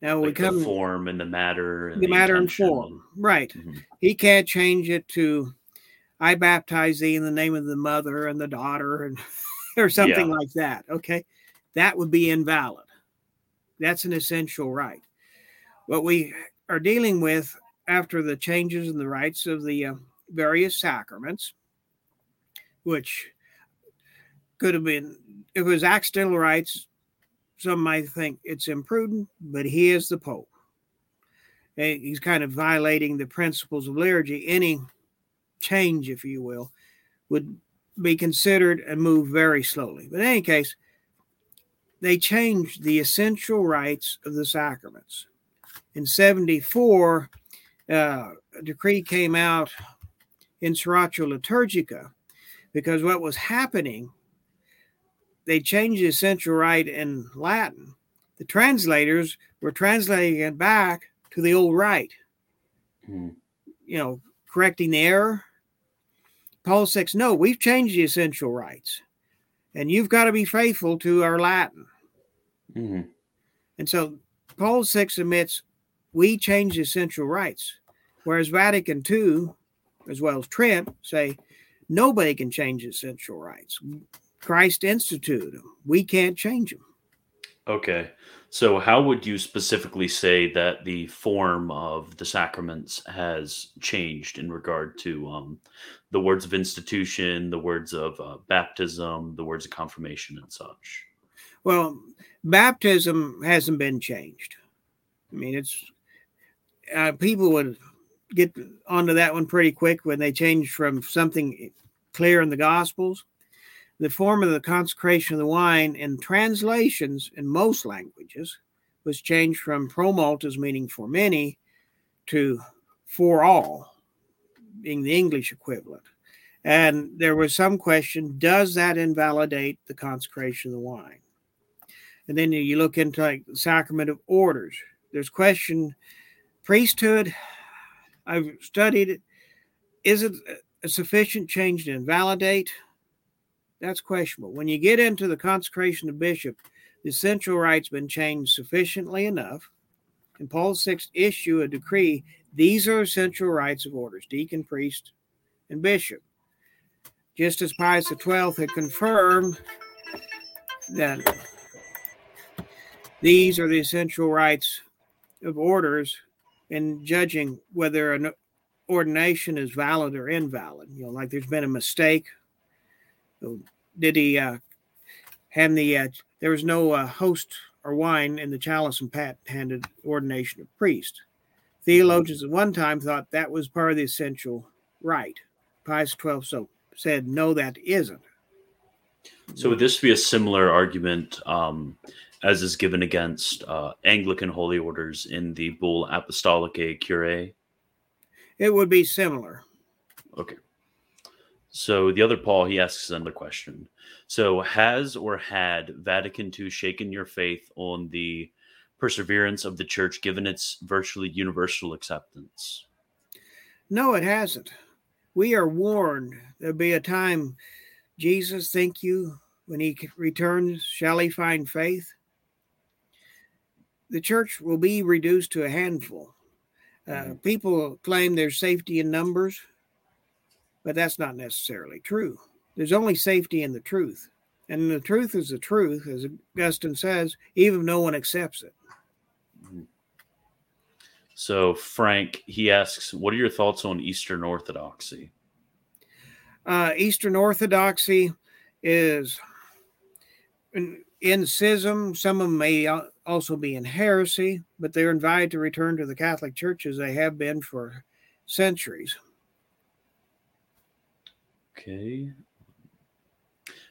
Now like we come the form and the matter, and the, the, matter and form, right? Mm-hmm. He can't change it to I baptize thee in the name of the mother and the daughter and or something yeah. like that. Okay. That would be invalid. That's an essential rite. What we are dealing with after the changes in the rites of the uh, various sacraments, which could have been, if it was accidental rites, some might think it's imprudent, but he is the Pope. And He's kind of violating the principles of liturgy. Any change, if you will, would be considered and move very slowly. But in any case, they changed the essential rites of the sacraments. In 74, uh, a decree came out Instauratio Liturgica because what was happening, they changed the essential rite in Latin. The translators were translating it back to the old rite, mm. you know, correcting the error. Paul says, no, we've changed the essential rites, and you've got to be faithful to our Latin. Mm-hmm. And so Paul 6 admits we change essential rites, whereas Vatican II, as well as Trent, say nobody can change essential rites. Christ instituted them. We can't change them. Okay. So, how would you specifically say that the form of the sacraments has changed in regard to um, the words of institution, the words of uh, baptism, the words of confirmation, and such? Well, baptism hasn't been changed. I mean, it's uh, people would get onto that one pretty quick when they changed from something clear in the Gospels. The form of the consecration of the wine in translations in most languages was changed from pro multis, meaning for many, to for all, being the English equivalent. And there was some question does that invalidate the consecration of the wine? And then you look into like the sacrament of orders. There's question priesthood. I've studied it. Is it a sufficient change to invalidate? That's questionable. When you get into the consecration of bishop, the essential rites been changed sufficiently enough. And Paul VI issue a decree. These are essential rites of orders: deacon, priest, and bishop. Just as Pius XII had confirmed that these are the essential rites of orders in judging whether an ordination is valid or invalid. You know, like there's been a mistake. Did he uh, hand the? Uh, there was no uh, host or wine in the chalice and pat-handed ordination of priest. Theologians at one time thought that was part of the essential rite. Pius XII so said, no, that isn't. So would this be a similar argument um, as is given against uh, Anglican holy orders in the Bull Apostolicae Curae? It would be similar. Okay. So the other Paul, he asks another question. So has or had Vatican II shaken your faith on the perseverance of the church given its virtually universal acceptance? No, it hasn't. We are warned there'll be a time, Jesus, thank you, when he returns, shall he find faith? The church will be reduced to a handful. Uh, mm-hmm. People claim there's safety in numbers, but that's not necessarily true. There's only safety in the truth. And the truth is the truth, as Augustine says, even if no one accepts it. Mm-hmm. So, Frank, he asks, What are your thoughts on Eastern Orthodoxy? Uh, Eastern Orthodoxy is in, in schism. Some of them may also be in heresy, but they're invited to return to the Catholic Church as they have been for centuries. Okay.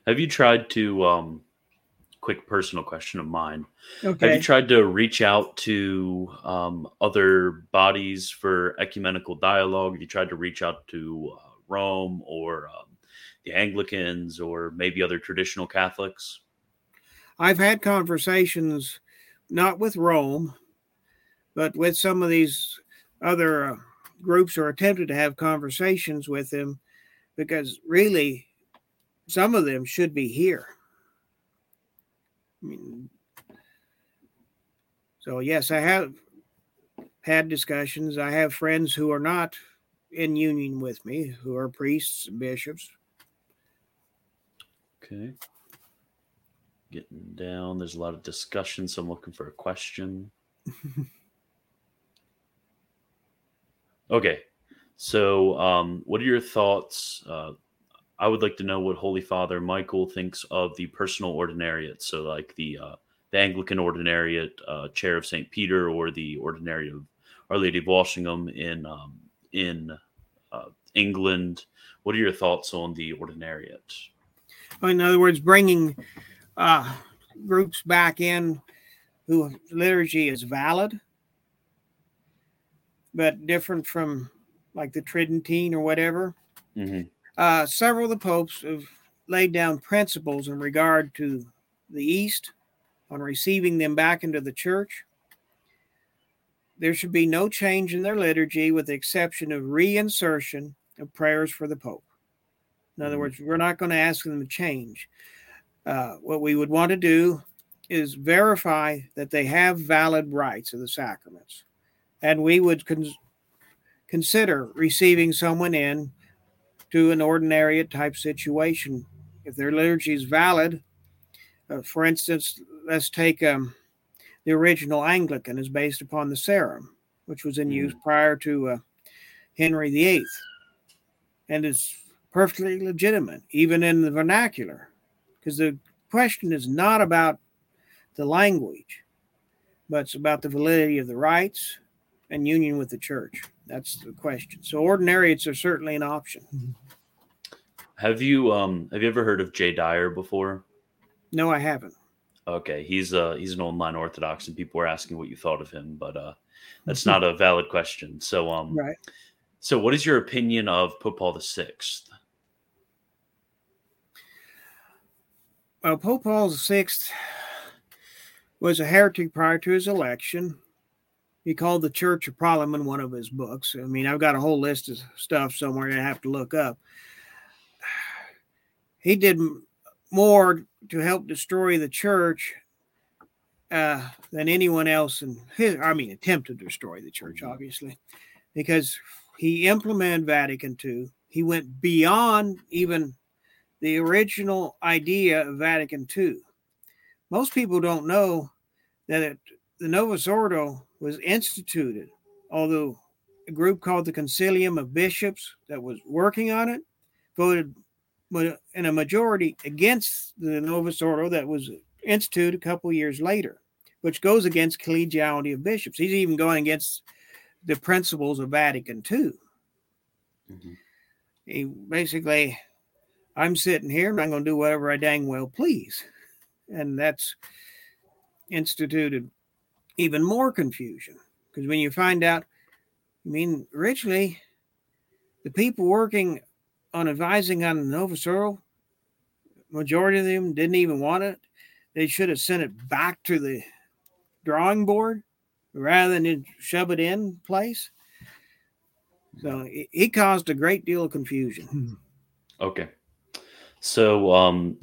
Have you tried to um quick personal question of mine. Okay. Have you tried to reach out to um, other bodies for ecumenical dialogue? Have you tried to reach out to uh, Rome or um, the Anglicans or maybe other traditional Catholics? I've had conversations not with Rome, but with some of these other uh, groups or attempted to have conversations with them because really some of them should be here. I mean, so yes, I have had discussions. I have friends who are not in union with me, who are priests and bishops. Okay. Getting down, there's a lot of discussion, so I'm looking for a question. okay. So, um, what are your thoughts? Uh, I would like to know what Holy Father Michael thinks of the personal ordinariate. So, like the uh, the Anglican ordinariate, uh, chair of Saint Peter, or the ordinariate of Our Lady of Walsingham in um, in uh, England. What are your thoughts on the ordinariate? In other words, bringing uh, groups back in who liturgy is valid, but different from like the Tridentine or whatever. Mm-hmm. Uh, several of the popes have laid down principles in regard to the East on receiving them back into the church. There should be no change in their liturgy with the exception of reinsertion of prayers for the Pope. In other mm-hmm. words, we're not going to ask them to change. Uh, what we would want to do is verify that they have valid rites of the sacraments. And we would con- consider receiving someone in to an ordinariate type situation. If their liturgy is valid, uh, for instance, let's take um, the original Anglican is based upon the Sarum, which was in mm. use prior to uh, Henry VIII, and it's perfectly legitimate, even in the vernacular, because the question is not about the language, but it's about the validity of the rites and union with the church. That's the question. So ordinariates are certainly an option. Mm-hmm. Have you um have you ever heard of Jay Dyer before? No, I haven't. Okay, he's uh he's an online Orthodox, and people were asking what you thought of him, but uh that's not a valid question. So um right. So, what is your opinion of Pope Paul the Sixth? Well, Pope Paul Sixth was a heretic prior to his election. He called the Church a problem in one of his books. I mean, I've got a whole list of stuff somewhere I have to look up. He did more to help destroy the church uh, than anyone else in his, I mean, attempted to destroy the church, mm-hmm. obviously, because he implemented Vatican II. He went beyond even the original idea of Vatican II. Most people don't know that it, the Novus Ordo was instituted, although a group called the Concilium of Bishops that was working on it voted in a majority against the Novus Ordo that was instituted a couple years later, which goes against collegiality of bishops. He's even going against the principles of Vatican II. Mm-hmm. He basically, I'm sitting here and I'm going to do whatever I dang well please. And that's instituted even more confusion because when you find out, I mean, originally the people working on advising on the Ordo, majority of them didn't even want it. They should have sent it back to the drawing board rather than shove it in place. So it, caused a great deal of confusion. Hmm. Okay. So, um,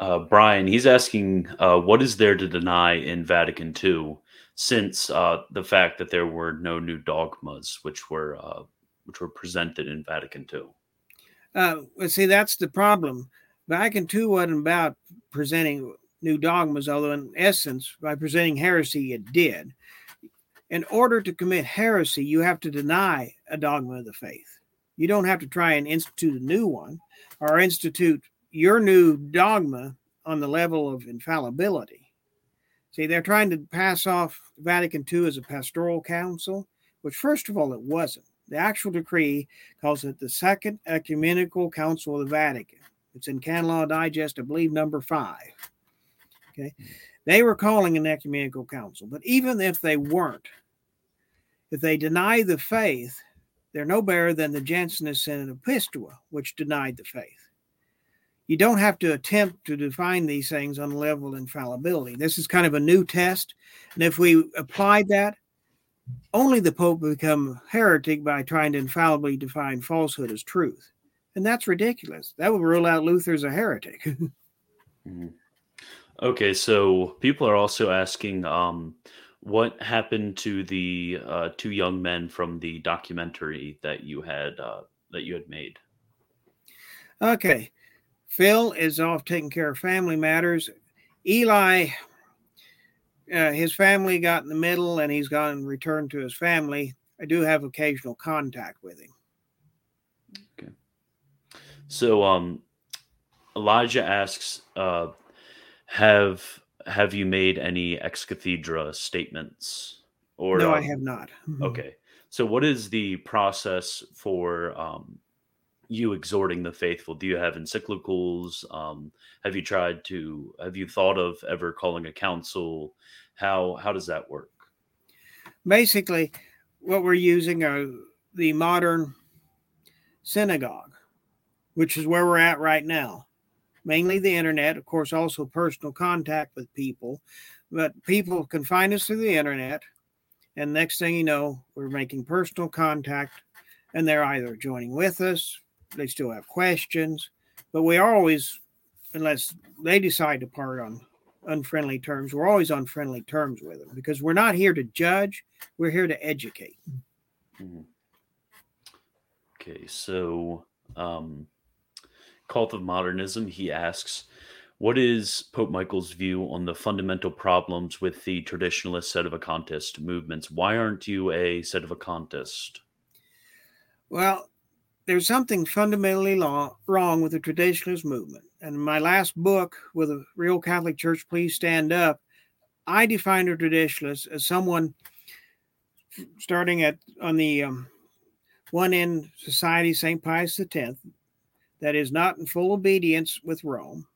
uh, Brian, he's asking, uh, what is there to deny in Vatican II, since uh, the fact that there were no new dogmas which were uh, which were presented in Vatican II? Uh, see, that's the problem. Vatican II wasn't about presenting new dogmas, although in essence, by presenting heresy, it did in order to commit heresy, you have to deny a dogma of the faith. You don't have to try and institute a new one or institute your new dogma on the level of infallibility. See, they're trying to pass off Vatican II as a pastoral council, which, first of all, it wasn't. The actual decree calls it the Second Ecumenical Council of the Vatican. It's in Canon Law Digest, I believe, number five. Okay. Hmm. They were calling an ecumenical council, but even if they weren't, if they deny the faith, they're no better than the Jansenists in Pistoia, which denied the faith. You don't have to attempt to define these things on level of infallibility. This is kind of a new test. And if we applied that, only the Pope would become heretic by trying to infallibly define falsehood as truth. And that's ridiculous. That would rule out Luther as a heretic. mm-hmm. Okay, so people are also asking, um, what happened to the uh, two young men from the documentary that you had uh, that you had made? Okay, Phil is off taking care of family matters. Eli, uh, his family got in the middle, and he's gone and returned to his family. I do have occasional contact with him. Okay. So, um, Elijah asks, uh, "Have have you made any ex cathedra statements?" Or no, um, I have not. Mm-hmm. Okay. So, what is the process for um, you exhorting the faithful? Do you have encyclicals? Um, have you tried to? Have you thought of ever calling a council? How how does that work? Basically, what we're using are the modern synagogue, which is where we're at right now. Mainly the internet, of course, also personal contact with people. But people can find us through the internet. And next thing you know, we're making personal contact and they're either joining with us, they still have questions, but we are always, unless they decide to part on unfriendly terms, we're always on friendly terms with them because we're not here to judge, we're here to educate. Mm-hmm. Okay, so um, Cult of Modernism, he asks, what is Pope Michael's view on the fundamental problems with the traditionalist sedevacantist movements? Why aren't you a sedevacantist? Well, there's something fundamentally law, wrong with the traditionalist movement. And in my last book, with a real Catholic Church, please stand up, I define a traditionalist as someone starting at on the um, one end society St. Pius X that is not in full obedience with Rome.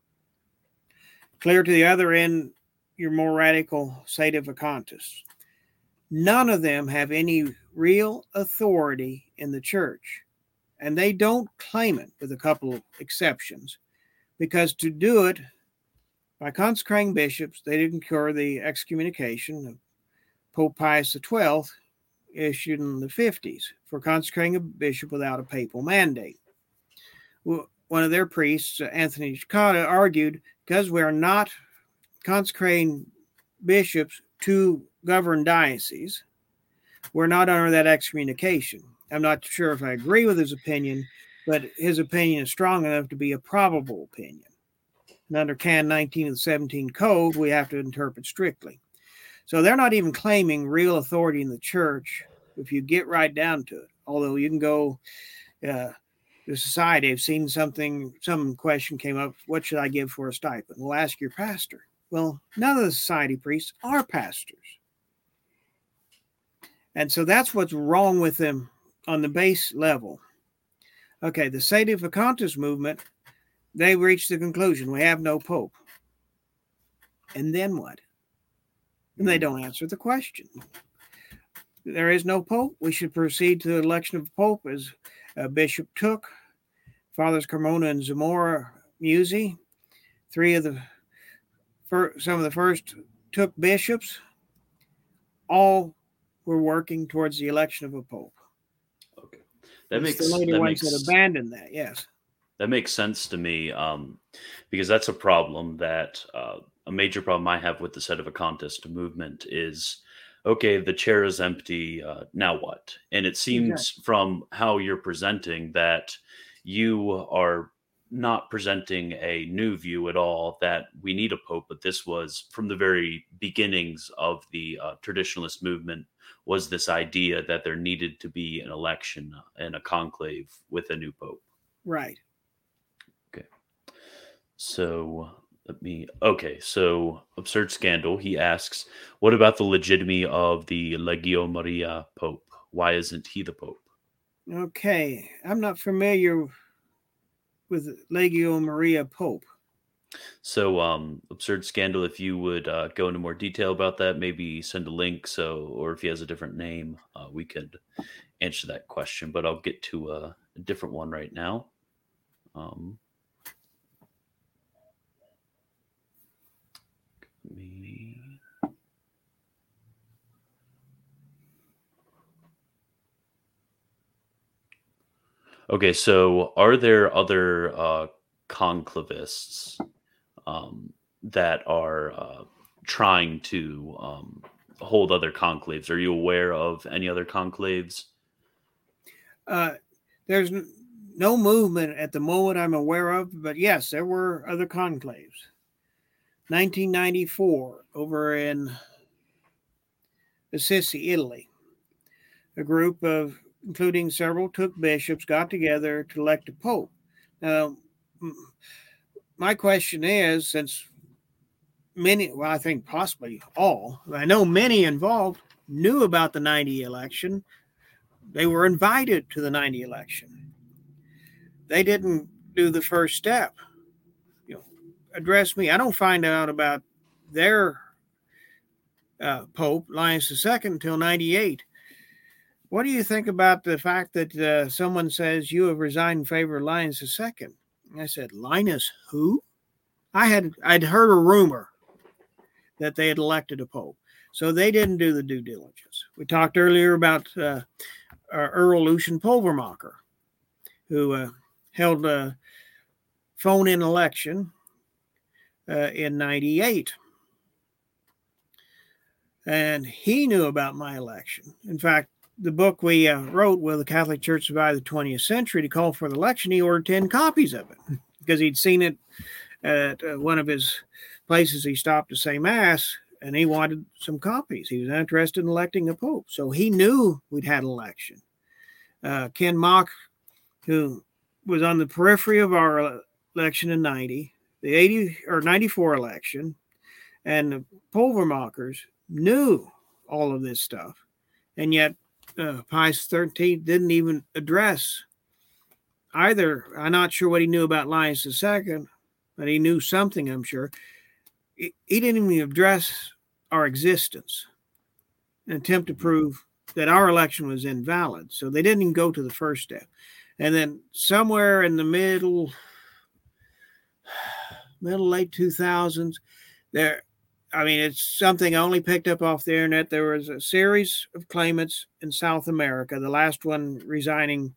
Clear to the other end, your more radical sedevacantists. None of them have any real authority in the church and they don't claim it with a couple of exceptions because to do it by consecrating bishops they didn't incur the excommunication of pope pius xii issued in the 50s for consecrating a bishop without a papal mandate one of their priests anthony Cekada, argued because we are not consecrating bishops to govern dioceses we're not under that excommunication I'm not sure if I agree with his opinion, but his opinion is strong enough to be a probable opinion. And under Can 19 of the 17 Code, we have to interpret strictly. So they're not even claiming real authority in the church if you get right down to it. Although you can go, uh, the society, I've seen something, some question came up, what should I give for a stipend? Well, ask your pastor. Well, none of the society priests are pastors. And so that's what's wrong with them on the base level. Okay, the Sedevacantist movement, they reached the conclusion we have no pope. And then what? And they don't answer the question. There is no pope. We should proceed to the election of pope as uh, Bishop Thuc, Fathers Carmona and Zamora Musi, three of the fir- some of the first Thuc bishops, all were working towards the election of a pope. Okay, that makes the only that ones makes, that abandoned that. Yes, that makes sense to me um, because that's a problem that uh, a major problem I have with the sedevacantist movement is okay, the chair is empty. Uh, now what? And it seems exactly. from how you're presenting that you are not presenting a new view at all that we need a pope, but this was from the very beginnings of the uh, traditionalist movement was this idea that there needed to be an election and a conclave with a new pope. Right. Okay. So let me. Okay. So absurd scandal. He asks, what about the legitimacy of the Legio Maria Pope? Why isn't he the Pope? Okay. I'm not familiar with Legio Maria Pope. So, um, absurd scandal. If you would uh, go into more detail about that, maybe send a link. So, or if he has a different name, uh, we could answer that question. But I'll get to a, a different one right now. Um, me. Okay, so are there other uh, conclavists um, that are uh, trying to um, hold other conclaves. Are you aware of any other conclaves? Uh, there's no movement at the moment I'm aware of, but yes, there were other conclaves. 1994 over in Assisi, Italy. A group of, including several Thuc bishops, got together to elect a pope. Now, my question is since many, well, I think possibly all, I know many involved knew about the 90 election, they were invited to the 90 election. They didn't do the first step You know, address me. I don't find out about their uh, Pope, Linus II, until 98. What do you think about the fact that uh, someone says you have resigned in favor of Linus II? I said, Linus who? I had I'd heard a rumor that they had elected a pope, so they didn't do the due diligence. We talked earlier about uh, Earl Lucian Pulvermacher, who uh, held a phone-in election uh, in 98. And he knew about my election. In fact, the book we uh, wrote, Will the Catholic Church Survive the 20th Century, to call for the election, he ordered 10 copies of it because he'd seen it at uh, one of his places he stopped to say Mass and he wanted some copies. He was interested in electing a pope. So he knew we'd had an election. Uh, Ken Mock, who was on the periphery of our election in 90, the 80 or 94 election, and the Pulvermachers knew all of this stuff. And yet, uh, Pius 13 didn't even address either. I'm not sure what he knew about Linus II, but he knew something, I'm sure. He, he didn't even address our existence, an attempt to prove that our election was invalid. So they didn't even go to the first step. And then somewhere in the middle, middle late 2000s there i mean it's something i only picked up off the internet. There was a series of claimants in south america the last one resigning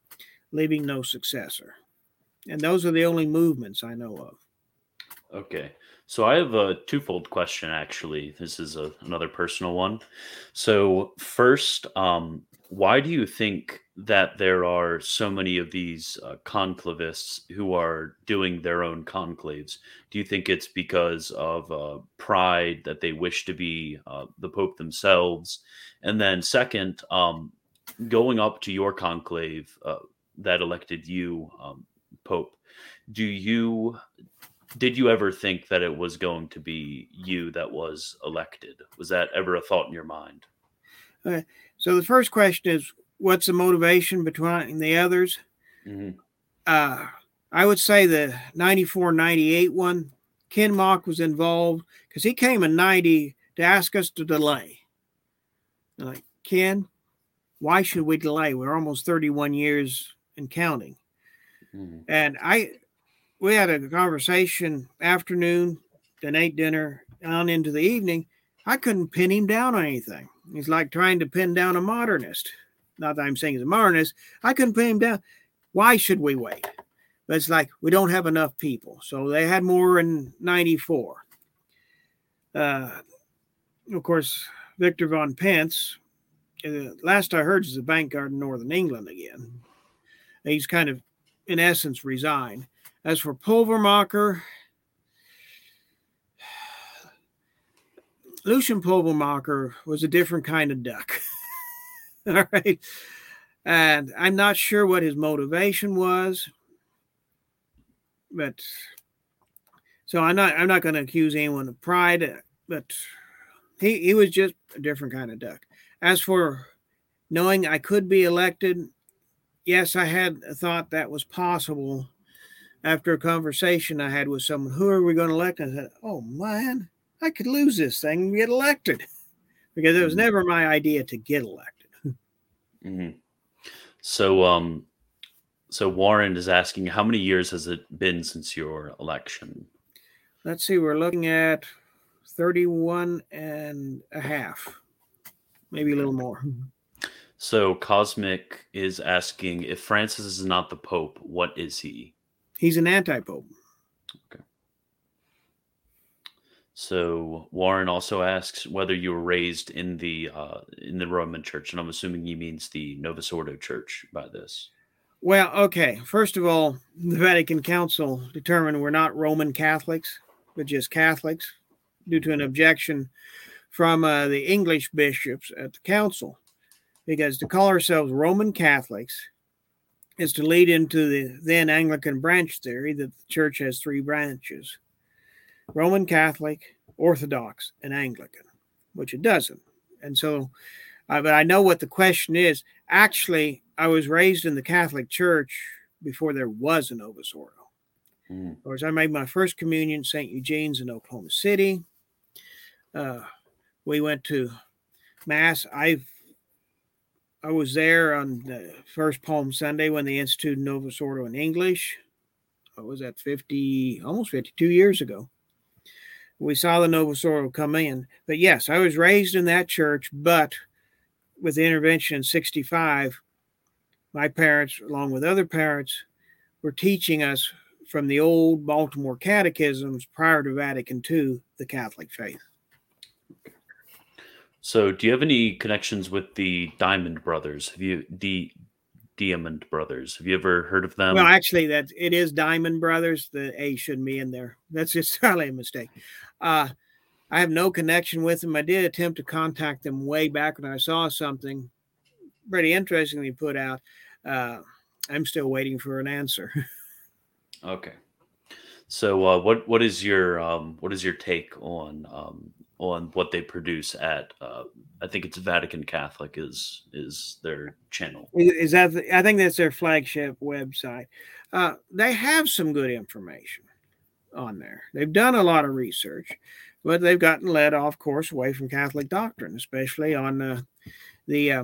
leaving no successor. And those are the only movements i know of. Okay. So i have a twofold question actually. This is a, another personal one. So first um, why do you think that there are so many of these uh, conclavists who are doing their own conclaves? Do you think it's because of uh, pride that they wish to be uh, the Pope themselves? And then, second, um, going up to your conclave uh, that elected you um, Pope, do you did you ever think that it was going to be you that was elected? Was that ever a thought in your mind? Okay. So the first question is what's the motivation between the others? Mm-hmm. Uh, I would say the 94 98 one, Ken Mock was involved because he came in 90 to ask us to delay. I'm like, Ken, why should we delay? We're almost 31 years and counting. Mm-hmm. And I, we had a conversation afternoon, then ate dinner on into the evening. I couldn't pin him down on anything. He's like trying to pin down a modernist. Not that I'm saying he's a modernist. I couldn't pin him down. Why should we wait? But it's like we don't have enough people. So they had more in 94. Uh, of course, Victor von Pentz, uh, last I heard, is a bank guard in Northern England again. He's kind of, in essence, resigned. As for Pulvermacher, Lucian Pulvermacher was a different kind of duck. All right. And I'm not sure what his motivation was, but so I'm not I'm not going to accuse anyone of pride, but he he was just a different kind of duck. As for knowing I could be elected, yes, I had thought that was possible after a conversation I had with someone. Who are we going to elect? I said, "Oh man, I could lose this thing and get elected because it was mm-hmm. never my idea to get elected. Mm-hmm. So, um, so Warren is asking, how many years has it been since your election? Let's see, we're looking at 31 and a half, maybe a little more. So, Cosmic is asking if Francis is not the Pope, what is he? He's an anti Pope. Okay. So Warren also asks whether you were raised in the uh, in the Roman Church, and I'm assuming he means the Novus Ordo Church by this. Well, okay. First of all, the Vatican Council determined we're not Roman Catholics, but just Catholics, due to an objection from uh, the English bishops at the council, because to call ourselves Roman Catholics is to lead into the then Anglican branch theory that the church has three branches Roman Catholic, Orthodox, and Anglican, which it doesn't. And so, uh, but I know what the question is. Actually, I was raised in the Catholic Church before there was an Novus Ordo. Mm. Of course, I made my first communion St. Eugene's in Oklahoma City. Uh, we went to Mass. I've I was there on the first Palm Sunday when they instituted Novus Ordo in English. I was at 50, almost 52 years ago we saw the Novus Ordo come in. But yes, I was raised in that church, but with the intervention in 65, my parents, along with other parents, were teaching us from the old Baltimore catechisms prior to Vatican II, the Catholic faith. So, do you have any connections with the Dimond Brothers? Have you the Dimond Brothers? Have you ever heard of them? Well, actually, that it is Dimond Brothers. The A shouldn't be in there. That's just probably a mistake. Uh, I have no connection with them. I did attempt to contact them way back when I saw something pretty interestingly put out. Uh, I'm still waiting for an answer. okay. So, uh, what what is your um, what is your take on um, on what they produce at? Uh, I think it's Vatican Catholic is is their channel. Is that? The, I think that's their flagship website. Uh, they have some good information on there. They've done a lot of research, but they've gotten led off course away from Catholic doctrine, especially on uh, the uh,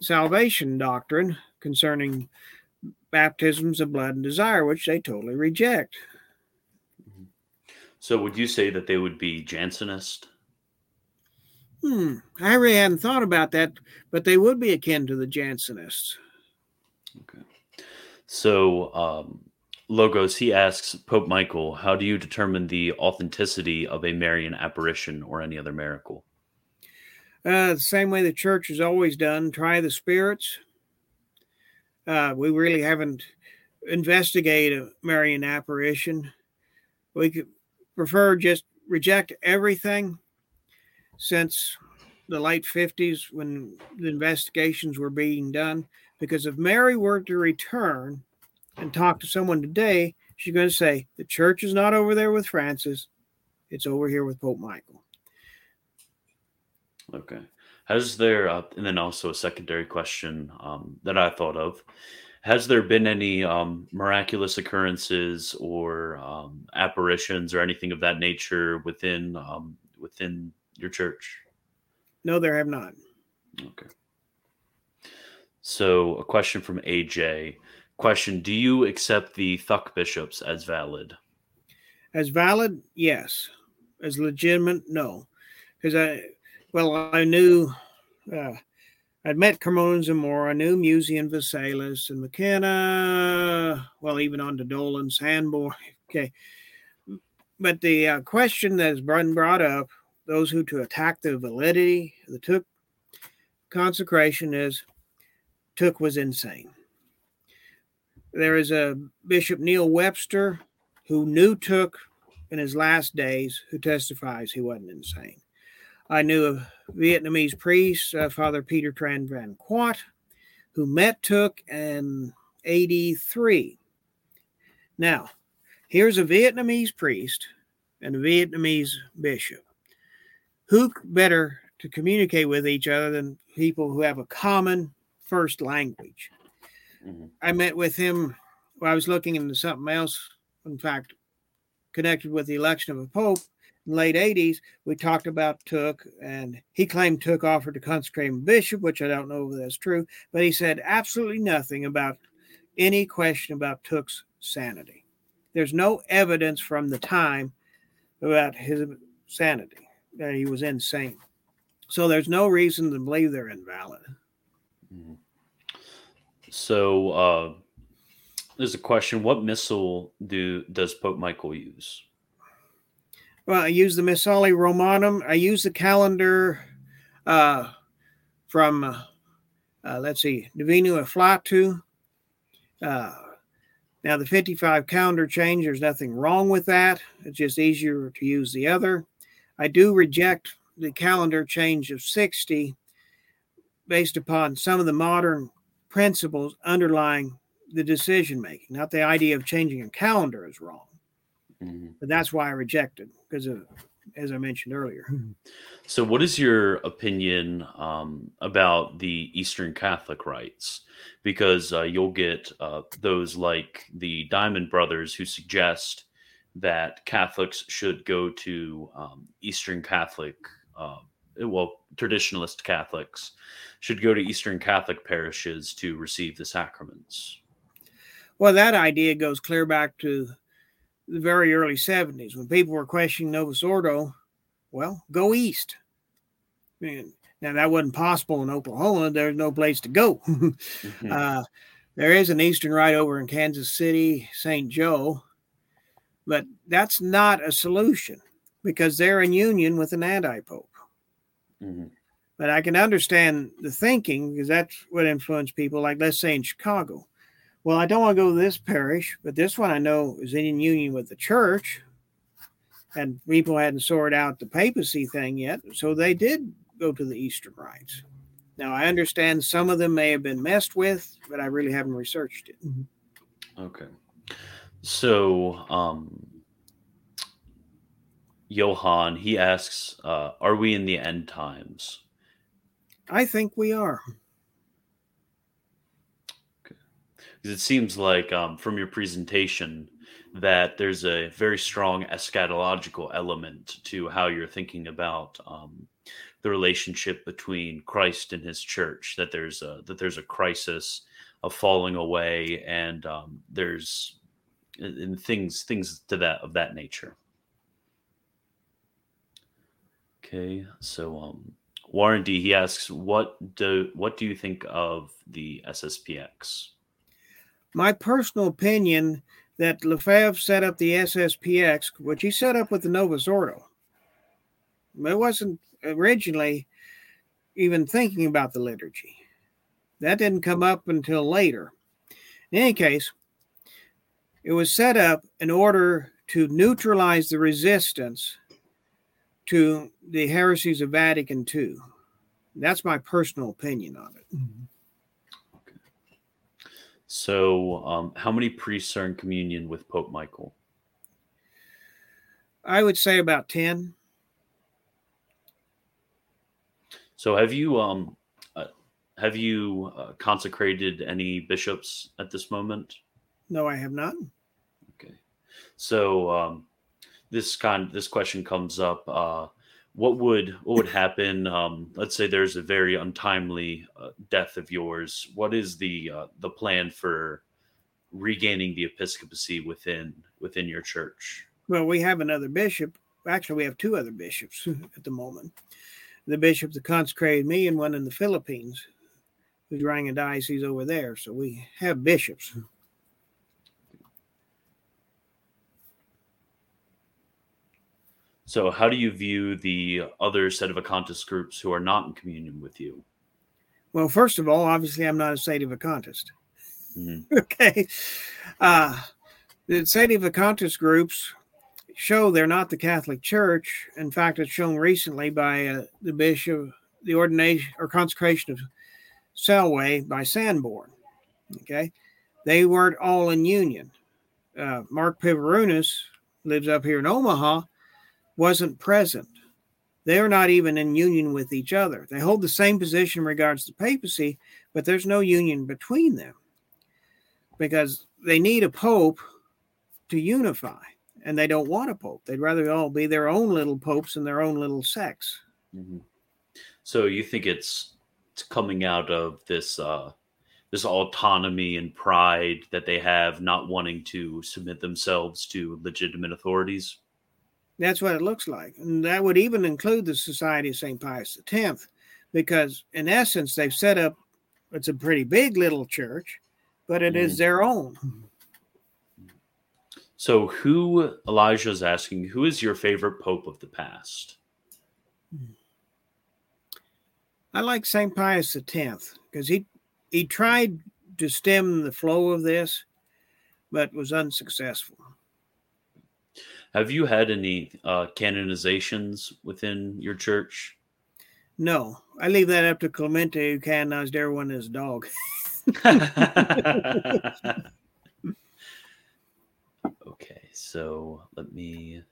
salvation doctrine concerning baptisms of blood and desire, which they totally reject. Mm-hmm. So, would you say that they would be Jansenist? Hmm, I really hadn't thought about that, but they would be akin to the Jansenists. Okay. So, um, Logos, he asks Pope Michael, how do you determine the authenticity of a Marian apparition or any other miracle? Uh, the same way the church has always done try the spirits. Uh, we really haven't investigated a Marian apparition. We could prefer just reject everything since the late 50s when the investigations were being done. Because if Mary were to return, and talk to someone today, she's going to say, the church is not over there with Francis, it's over here with Pope Michael. Okay. Has there, uh, and then also a secondary question um, that I thought of, has there been any um, miraculous occurrences or um, apparitions or anything of that nature within um, within your church? No, there have not. Okay. So, a question from AJ Question: Do you accept the Thuc bishops as valid? As valid, yes. As legitimate, no. Because I, well, I knew, uh, I'd met Carmona Zamora, I knew Musey and Vezelis and McKenna, well, even on to Dolan, Sanborn. Okay. But the uh, question that has been brought up, those who to attack the validity of the Thuc consecration is Thuc was insane. There is a Bishop Neil Webster who knew Thuc in his last days who testifies he wasn't insane. I knew a Vietnamese priest, uh, Father Peter Tran Van Quat, who met Thuc in 83. Now, here's a Vietnamese priest and a Vietnamese bishop. Who better to communicate with each other than people who have a common first language? Mm-hmm. I met with him. Well, I was looking into something else. In fact, connected with the election of a pope in the late 80s, we talked about Thuc, and he claimed Thuc offered to consecrate him bishop, which I don't know if that's true, but he said absolutely nothing about any question about Thuc's sanity. There's no evidence from the time about his sanity, that he was insane. So there's no reason to believe they're invalid. So uh, there's a question: What missile do does Pope Michael use? Well, I use the Missale Romanum. I use the calendar uh, from, uh, uh, let's see, Divino Afflatus. Uh, now, the 55 calendar change, there's nothing wrong with that. It's just easier to use the other. I do reject the calendar change of 60 based upon some of the modern principles underlying the decision making. Not the idea of changing a calendar is wrong, mm-hmm. but that's why I rejected it because of, as I mentioned earlier. So, what is your opinion um, about the Eastern Catholic rites? Because uh, you'll get uh, those like the Dimond Brothers who suggest that Catholics should go to um, Eastern Catholic, uh, well, traditionalist Catholics should go to Eastern Catholic parishes to receive the sacraments. Well, that idea goes clear back to the very early 70s when people were questioning Novus Ordo. Well, go east. Man, now, that wasn't possible in Oklahoma. There's no place to go. mm-hmm. uh, there is an Eastern rite over in Kansas City, St. Joe, but that's not a solution because they're in union with an anti pope. Mm-hmm. But I can understand the thinking because that's what influenced people, like let's say in Chicago. Well, I don't want to go to this parish, but this one I know is in union with the church. And people hadn't sorted out the papacy thing yet. So they did go to the Eastern rites. Now, I understand some of them may have been messed with, but I really haven't researched it. Okay. So, um, Johann, he asks, uh, Are we in the end times? I think we are. Okay. It seems like um, from your presentation that there's a very strong eschatological element to how you're thinking about um, the relationship between Christ and His church. That there's a that there's a crisis of falling away, and um, there's and things things to that of that nature. Okay, so um, Warren D. He asks, "What do what do you think of the SSPX?" My personal opinion that Lefebvre set up the SSPX, which he set up with the Novus Ordo. It wasn't originally even thinking about the liturgy. That didn't come up until later. In any case, it was set up in order to neutralize the resistance to the heresies of Vatican II. That's my personal opinion on it. Okay. So, um, how many priests are in communion with Pope Michael? I would say about 10. So, have you um, uh, have you uh, consecrated any bishops at this moment? No, I have not. Okay. So, um, this kind this question comes up uh, what would what would happen um, let's say there's a very untimely uh, death of yours. What is the uh, the plan for regaining the episcopacy within within your church? Well we have another bishop. Actually we have two other bishops at the moment. The bishop that consecrated me and one in the philippines who's running a diocese over there. So we have bishops So, how do you view the other sedevacantist groups who are not in communion with you? Well, first of all, obviously, I'm not a Sedevacantist. Mm-hmm. okay. Uh, the Sedevacantist groups show they're not the Catholic Church. In fact, it's shown recently by uh, the bishop, the ordination or consecration of Selway by Sanborn. Okay. They weren't all in union. Uh, Mark Pivarunas lives up here in Omaha wasn't present. They're not even in union with each other. They hold the same position in regards to papacy, but there's no union between them because they need a pope to unify, and they don't want a pope. They'd rather all be their own little popes in their own little sects. Mm-hmm. So you think it's, it's coming out of this uh, this autonomy and pride that they have, not wanting to submit themselves to legitimate authorities? That's what it looks like. And that would even include the Society of St. Pius X, because in essence, they've set up it's a pretty big little church, but it mm. is their own. So, who Elijah is asking, who is your favorite pope of the past? I like St. Pius X because he he tried to stem the flow of this, but was unsuccessful. Have you had any uh, canonizations within your church? No, I leave that up to Clemente, who canonized everyone as a dog. okay, so let me.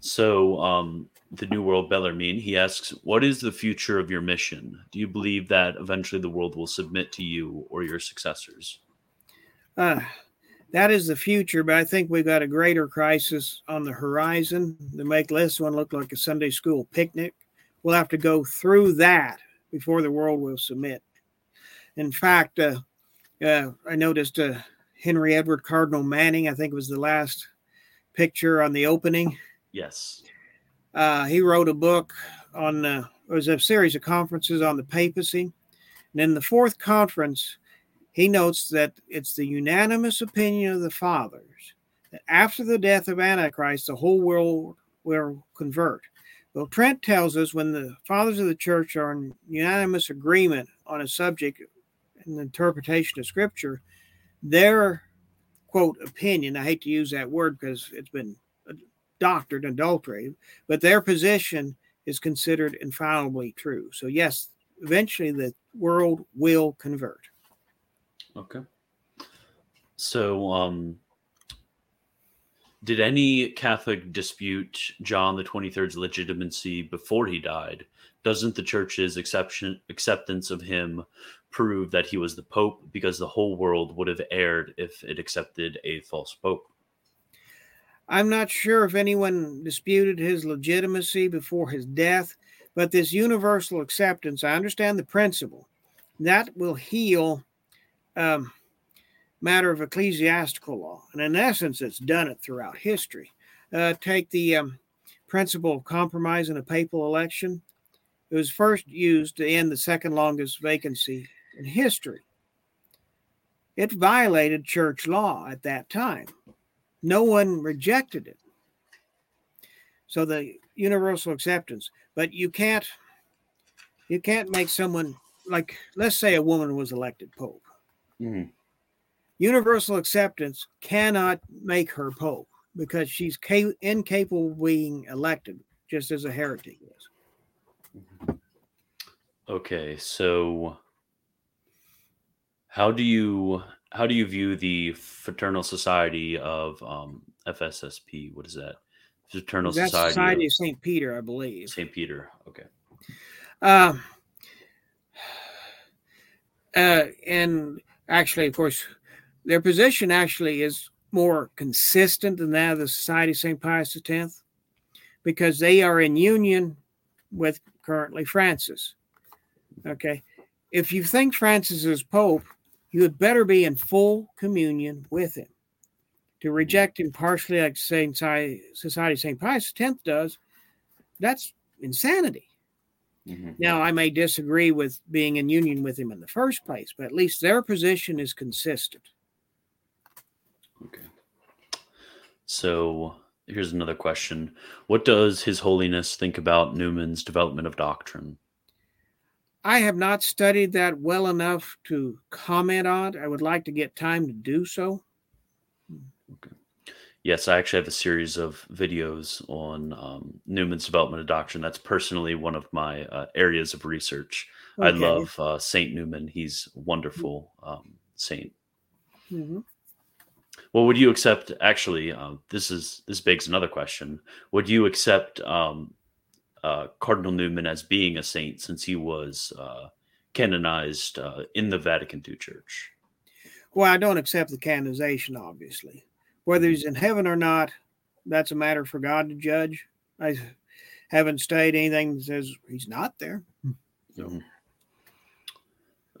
So, um, the New World Bellarmine, he asks, What is the future of your mission? Do you believe that eventually the world will submit to you or your successors? Uh, that is the future, but I think we've got a greater crisis on the horizon to make this one look like a Sunday school picnic. We'll have to go through that before the world will submit. In fact, uh, uh, I noticed uh, Henry Edward Cardinal Manning, I think it was the last picture on the opening. Yes. Uh, he wrote a book on, uh, it was a series of conferences on the papacy. And in the fourth conference, he notes that it's the unanimous opinion of the fathers that after the death of Antichrist, the whole world will convert. Well, Trent tells us when the fathers of the church are in unanimous agreement on a subject and interpretation of scripture, their quote opinion, I hate to use that word because it's been doctored, and adulterated, but their position is considered infallibly true. So, yes, eventually the world will convert. Okay. So, um, did any Catholic dispute John the 23rd's legitimacy before he died? Doesn't the church's exception acceptance of him prove that he was the pope because the whole world would have erred if it accepted a false pope? I'm not sure if anyone disputed his legitimacy before his death, but this universal acceptance, I understand the principle, that will heal um, matter of ecclesiastical law. And in essence, it's done it throughout history. Uh, take the um, principle of compromise in a papal election. It was first used to end the second longest vacancy in history. It violated church law at that time. No one rejected it. So the universal acceptance, but you can't you can't make someone like let's say a woman was elected pope Mm-hmm. Universal acceptance cannot make her pope because she's ca- incapable of being elected, just as a heretic is. Okay, so how do you how do you view the fraternal society of um, FSSP? What is that? Fraternal That's Society, Society of Saint Peter, I believe. Saint Peter. Okay. Um. Uh, and actually, of course, their position actually is more consistent than that of the Society of St. Pius X because they are in union with currently Francis. Okay. If you think Francis is Pope, you had better be in full communion with him. To reject him partially, like Saint Society of St. Pius X does, that's insanity. Mm-hmm. Now, I may disagree with being in union with him in the first place, but at least their position is consistent. Okay. So here's another question What does His Holiness think about Newman's development of doctrine? I have not studied that well enough to comment on. I would like to get time to do so. Okay. Yes, I actually have a series of videos on um, Newman's development of doctrine. That's personally one of my uh, areas of research. Okay. I love uh, Saint Newman. He's a wonderful um, saint. Mm-hmm. Well, would you accept? Actually, uh, this is this begs another question. Would you accept um, uh, Cardinal Newman as being a saint since he was uh, canonized uh, in the Vatican II Church? Well, I don't accept the canonization, obviously. Whether he's in heaven or not, that's a matter for God to judge. I haven't studied anything that says he's not there. So. Mm-hmm.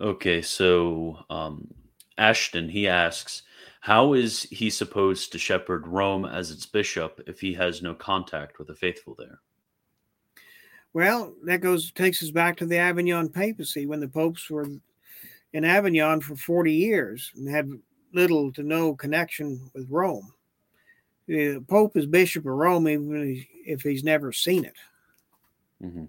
Okay, so um, Ashton he asks, how is he supposed to shepherd Rome as its bishop if he has no contact with the faithful there? Well, that goes takes us back to the Avignon papacy when the popes were in Avignon for 40 years and had little to no connection with Rome. The Pope is Bishop of Rome, even if he's never seen it. Mm-hmm.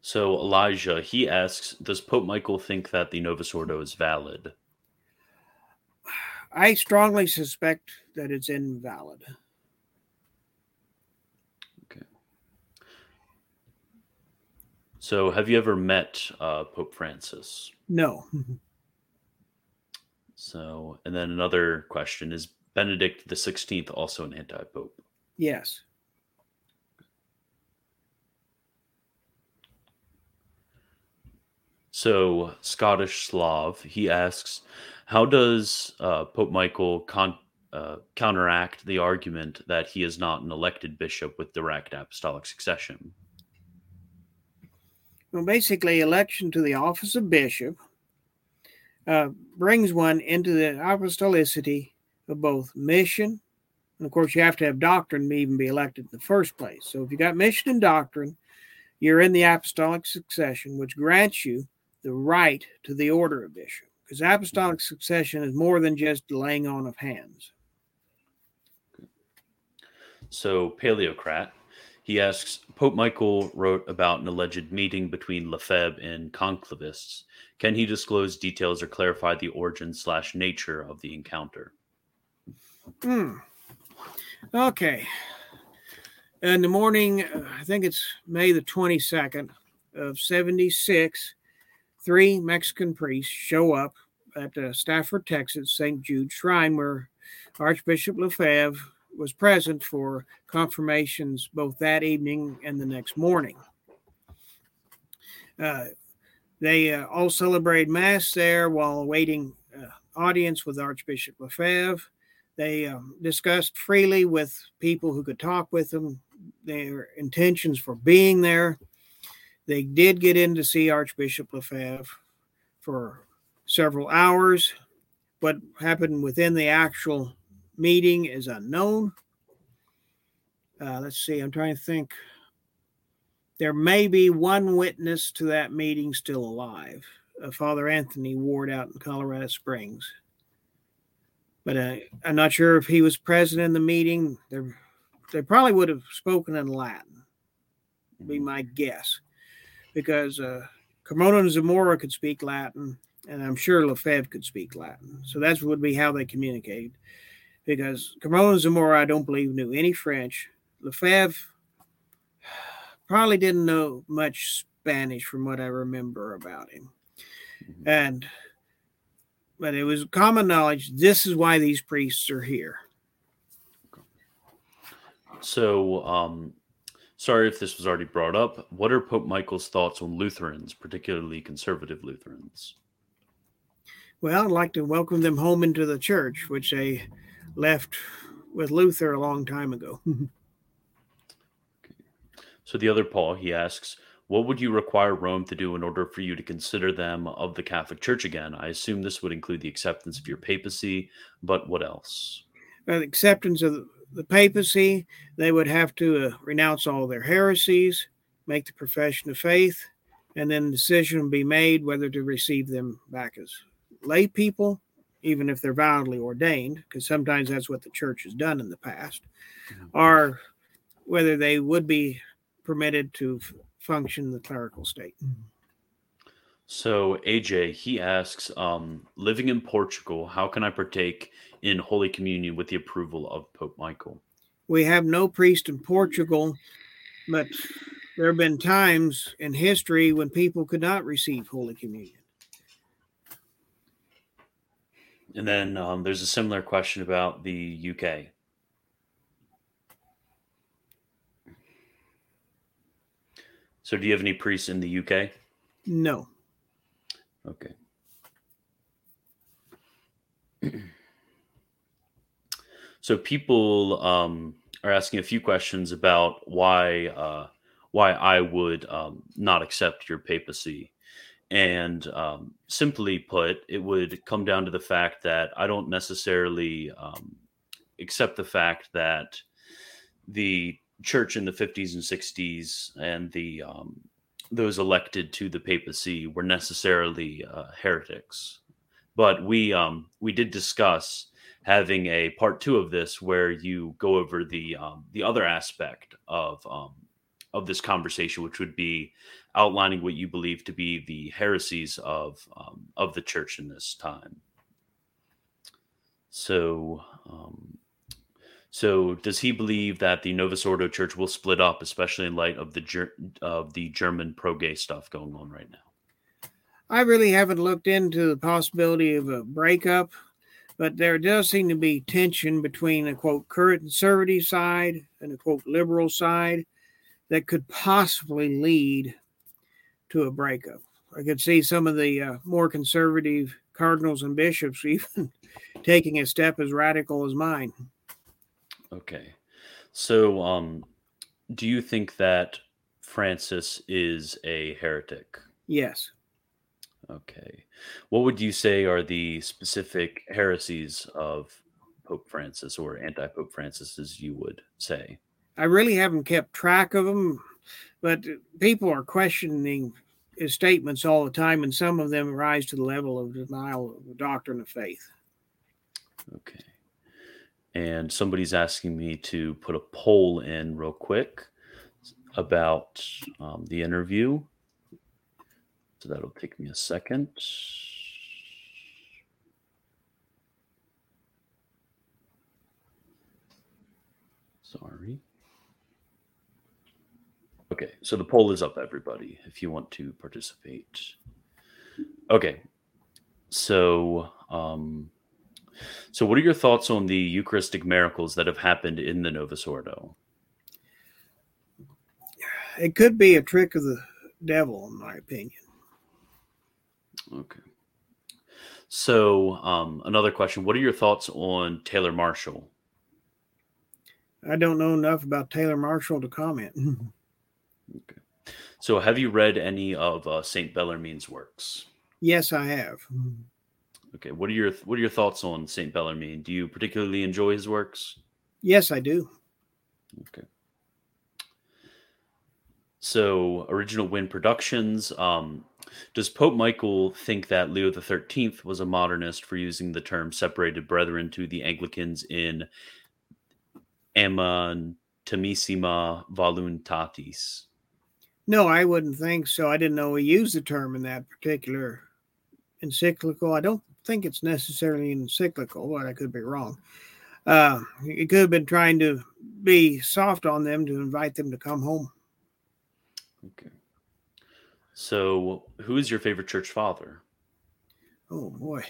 So Elijah, he asks, does Pope Michael think that the Novus Ordo is valid? I strongly suspect that it's invalid. Okay. So, have you ever met uh, Pope Francis? No. so, and then another question is Benedict the Sixteenth also an anti-pope? Yes. So, Scottish Slav, he asks, how does uh, Pope Michael con- uh, counteract the argument that he is not an elected bishop with direct apostolic succession? Well, basically, election to the office of bishop uh, brings one into the apostolicity of both mission, and of course, you have to have doctrine to even be elected in the first place. So, if you got mission and doctrine, you're in the apostolic succession, which grants you the right to the order of bishop, because apostolic succession is more than just laying on of hands. So, Paleocrat, he asks Pope Michael wrote about an alleged meeting between Lefebvre and conclavists. Can he disclose details or clarify the origin slash nature of the encounter? Hmm. Okay. In the morning, I think it's May the 22nd of 76, three Mexican priests show up at uh, Stafford, Texas, St. Jude Shrine, where Archbishop Lefebvre was present for confirmations both that evening and the next morning. Uh, they uh, all celebrated Mass there while awaiting uh, audience with Archbishop Lefebvre. They um, discussed freely with people who could talk with them their intentions for being there. They did get in to see Archbishop Lefebvre for several hours. What happened within the actual meeting is unknown. Uh, let's see, I'm trying to think. There may be one witness to that meeting still alive, uh, Father Anthony Ward out in Colorado Springs. But uh, I'm not sure if he was present in the meeting. There, they probably would have spoken in Latin, be my guess because uh, Carmona and Zamora could speak Latin, and I'm sure Lefebvre could speak Latin. So that would be how they communicated. Because and Zamora, I don't believe, knew any French. Lefebvre probably didn't know much Spanish from what I remember about him. Mm-hmm. And but it was common knowledge this is why these priests are here. So um Sorry if this was already brought up. What are Pope Michael's thoughts on Lutherans, particularly conservative Lutherans? Well, I'd like to welcome them home into the church, which they left with Luther a long time ago. so the other Paul, he asks, what would you require Rome to do in order for you to consider them of the Catholic Church again? I assume this would include the acceptance of your papacy, but what else? Uh, acceptance of the papacy, they would have to uh, renounce all their heresies, make the profession of faith, and then the decision would be made whether to receive them back as lay people, even if they're validly ordained, because sometimes that's what the church has done in the past, mm-hmm. or whether they would be permitted to f- function in the clerical state. So AJ, he asks, um, living in Portugal, how can I partake in Holy Communion with the approval of Pope Michael? We have no priest in Portugal, but there have been times in history when people could not receive Holy Communion. And then um, there's a similar question about the UK. So, do you have any priests in the UK? No. Okay. So people um, are asking a few questions about why uh, why I would um, not accept your papacy, and um, simply put, it would come down to the fact that I don't necessarily um, accept the fact that the church in the 50s and 60s and the um, those elected to the papacy were necessarily uh, heretics. But we um, we did discuss having a part two of this where you go over the um, the other aspect of um, of this conversation, which would be outlining what you believe to be the heresies of um, of the church in this time. So, um, so does he believe that the Novus Ordo Church will split up, especially in light of the ger- of the German pro gay stuff going on right now? I really haven't looked into the possibility of a breakup, but there does seem to be tension between a quote current conservative side and a quote liberal side that could possibly lead to a breakup. I could see some of the uh, more conservative cardinals and bishops even taking a step as radical as mine. Okay. So, um, do you think that Francis is a heretic? Yes. Okay. What would you say are the specific heresies of Pope Francis or anti Pope Francis, as you would say? I really haven't kept track of them, but people are questioning his statements all the time, and some of them rise to the level of denial of the doctrine of faith. Okay. And somebody's asking me to put a poll in real quick about um, the interview. So that'll take me a second. Sorry. Okay, so the poll is up, everybody, if you want to participate. Okay, so um, so what are your thoughts on the Eucharistic miracles that have happened in the Novus Ordo? It could be a trick of the devil, in my opinion. Okay. So um, another question: What are your thoughts on Taylor Marshall? I don't know enough about Taylor Marshall to comment. Okay. So, have you read any of uh, Saint Bellarmine's works? Yes, I have. Okay. What are your What are your thoughts on Saint Bellarmine? Do you particularly enjoy his works? Yes, I do. Okay. So, Original Wind Productions. Um, does Pope Michael think that Leo the Thirteenth was a modernist for using the term "separated brethren" to the Anglicans in Amantissima Voluntatis? No, I wouldn't think so. I didn't know he used the term in that particular encyclical. I don't think it's necessarily encyclical, but I could be wrong. Uh, he could have been trying to be soft on them to invite them to come home. Okay. So, who is your favorite church father? Oh boy,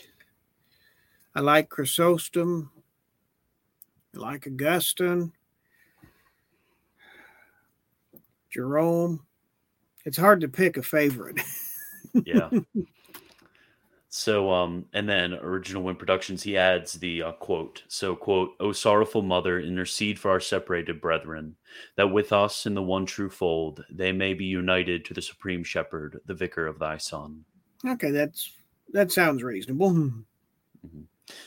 I like Chrysostom. I like Augustine, Jerome it's hard to pick a favorite. yeah. So, um, and then original Wind Productions, he adds the uh, quote. So, quote, "O sorrowful mother, intercede for our separated brethren, that with us in the one true fold they may be united to the supreme shepherd, the vicar of thy son." Okay, that's that sounds reasonable. Mm-hmm.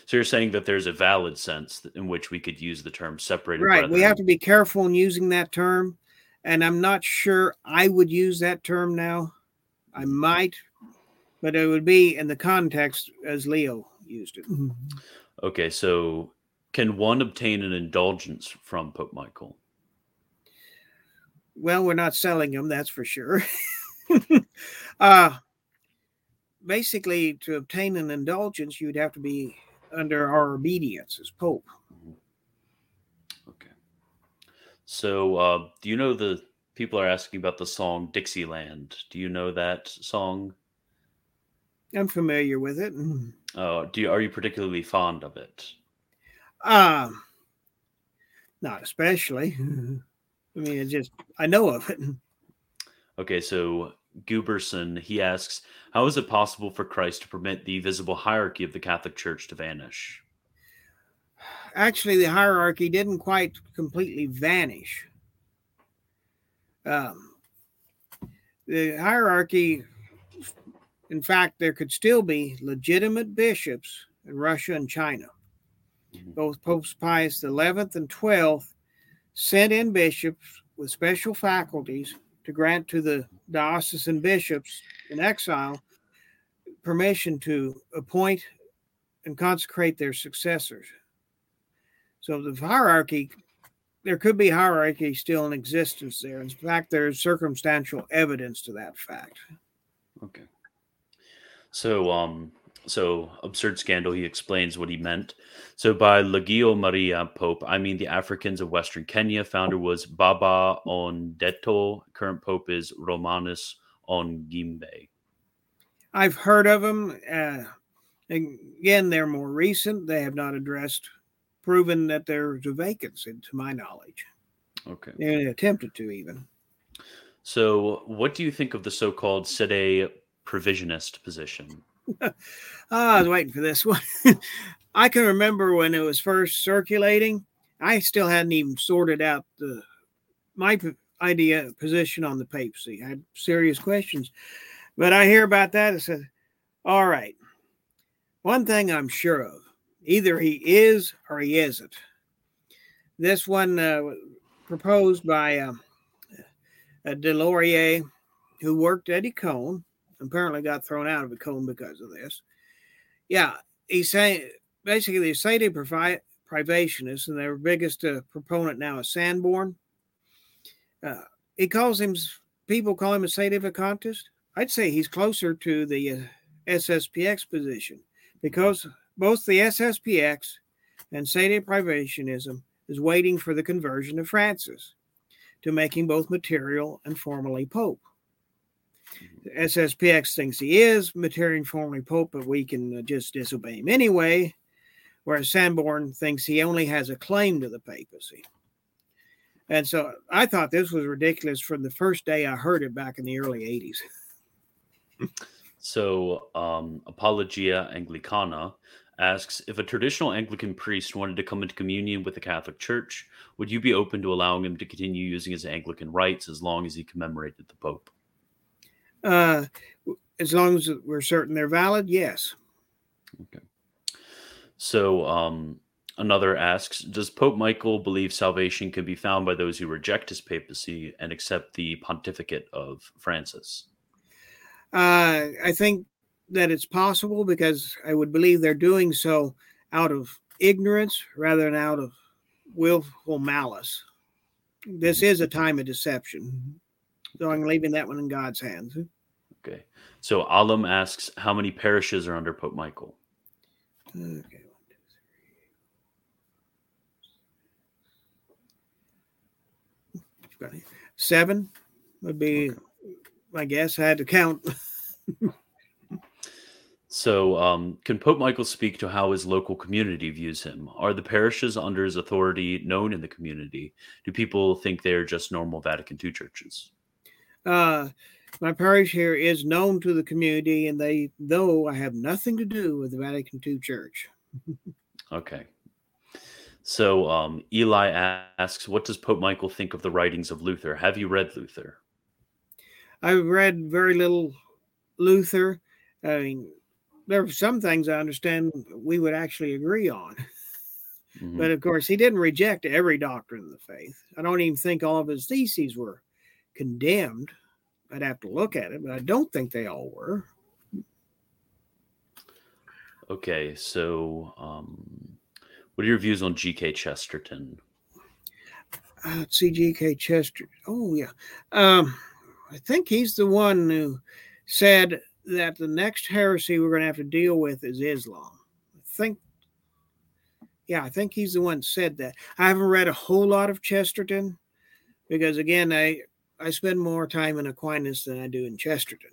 So you're saying that there's a valid sense in which we could use the term separated. Right. Brethren. We have to be careful in using that term and I'm not sure I would use that term now. I might, but it would be in the context as Leo used it. Mm-hmm. Okay, so can one obtain an indulgence from Pope Michael? Well, we're not selling them, that's for sure. uh, basically, to obtain an indulgence, you'd have to be under our obedience as Pope. So, uh, do you know the people are asking about the song Dixieland? Do you know that song? I'm familiar with it. Oh, do you, are you particularly fond of it? Um, not especially. I mean, it just I know of it. Okay, so Guberson he asks, how is it possible for Christ to permit the visible hierarchy of the Catholic Church to vanish? Actually the hierarchy didn't quite completely vanish. Um, the hierarchy, in fact, there could still be legitimate bishops in Russia and China. Mm-hmm. Both Popes Pius XI and XII sent in bishops with special faculties to to grant to the diocesan bishops in exile permission to appoint and consecrate their successors. So the hierarchy, there could be hierarchy still in existence there. In fact, there's circumstantial evidence to that fact. Okay. So, um, so absurd scandal. He explains what he meant. So by Legio Maria Pope, I mean the Africans of Western Kenya. Founder was Baba Ondeto. Current Pope is Romanus Ongimbe. I've heard of them. Uh, again, they're more recent. They have not addressed, proven that there's a vacancy, to my knowledge. Okay. And attempted to even. So, what do you think of the so-called sede privationist position? oh, I was waiting for this one. I can remember when it was first circulating. I still hadn't even sorted out the my idea position on the papacy. I had serious questions, but I hear about that. I said, "All right, one thing I'm sure of: either he is or he isn't." This one uh, proposed by uh, des Lauriers, who worked at Écône, apparently got thrown out of Écône because of this. Yeah, he's saying basically the Sede privationists and their biggest uh, proponent now is Sanborn. Uh, he calls him, people call him a Sede vacantist. I'd say he's closer to the uh, SSPX position because both the SSPX and Sede privationism is waiting for the conversion of Francis to making both material and formally Pope. The SSPX thinks he is material and formally Pope, but we can uh, just disobey him anyway. Whereas Sanborn thinks he only has a claim to the papacy. And so I thought this was ridiculous from the first day I heard it back in the early 80s. so, um, Apologia Anglicana asks If a traditional Anglican priest wanted to come into communion with the Catholic Church, would you be open to allowing him to continue using his Anglican rites as long as he commemorated the Pope? Uh, as long as we're certain they're valid, yes. Okay. So, um, another asks Does Pope Michael believe salvation can be found by those who reject his papacy and accept the pontificate of Francis? Uh, I think that it's possible because I would believe they're doing so out of ignorance rather than out of willful malice. This is a time of deception. So I'm leaving that one in God's hands. Okay. So Alam asks, how many parishes are under Pope Michael? Okay. Seven would be, okay. I guess. I had to count. so, um, can Pope Michael speak to how his local community views him? Are the parishes under his authority known in the community? Do people think they're just normal Vatican II churches? Uh, my parish here is known to the community, and they know I have nothing to do with the Vatican II Church. okay. So um, Eli asks, "What does Pope Michael think of the writings of Luther? Have you read Luther?" I've read very little Luther. I mean, there are some things I understand we would actually agree on. Mm-hmm. But of course, he didn't reject every doctrine of the faith. I don't even think all of his theses were condemned. I'd have to look at it, but I don't think they all were. Okay, so um, what are your views on G.K. Chesterton? Uh, let's see, G.K. Chesterton. Oh, yeah. Um, I think he's the one who said that the next heresy we're going to have to deal with is Islam. I think, yeah, I think he's the one said that. I haven't read a whole lot of Chesterton because, again, I I spend more time in Aquinas than I do in Chesterton.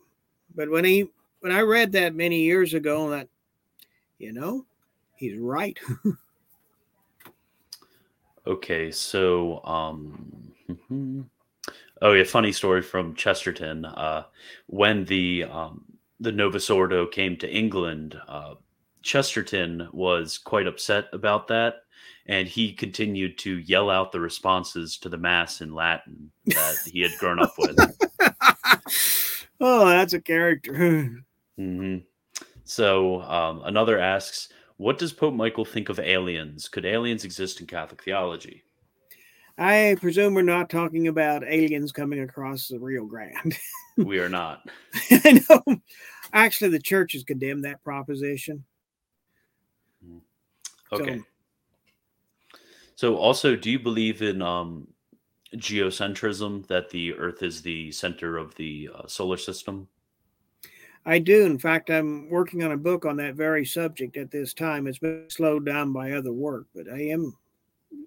But when he when I read that many years ago, that you know, he's right. okay, so um oh yeah, funny story from Chesterton. Uh when the um the Novus Ordo came to England, uh Chesterton was quite upset about that and he continued to yell out the responses to the mass in Latin that he had grown up with. oh, that's a character. mm-hmm. So um, another asks, "What does Pope Michael think of aliens? Could aliens exist in Catholic theology?" I presume we're not talking about aliens coming across the Rio Grande. we are not. I know. actually, the church has condemned that proposition. Okay. So, so also, do you believe in um, geocentrism that the Earth is the center of the uh, solar system? I do. In fact, I'm working on a book on that very subject at this time. It's been slowed down by other work, but I am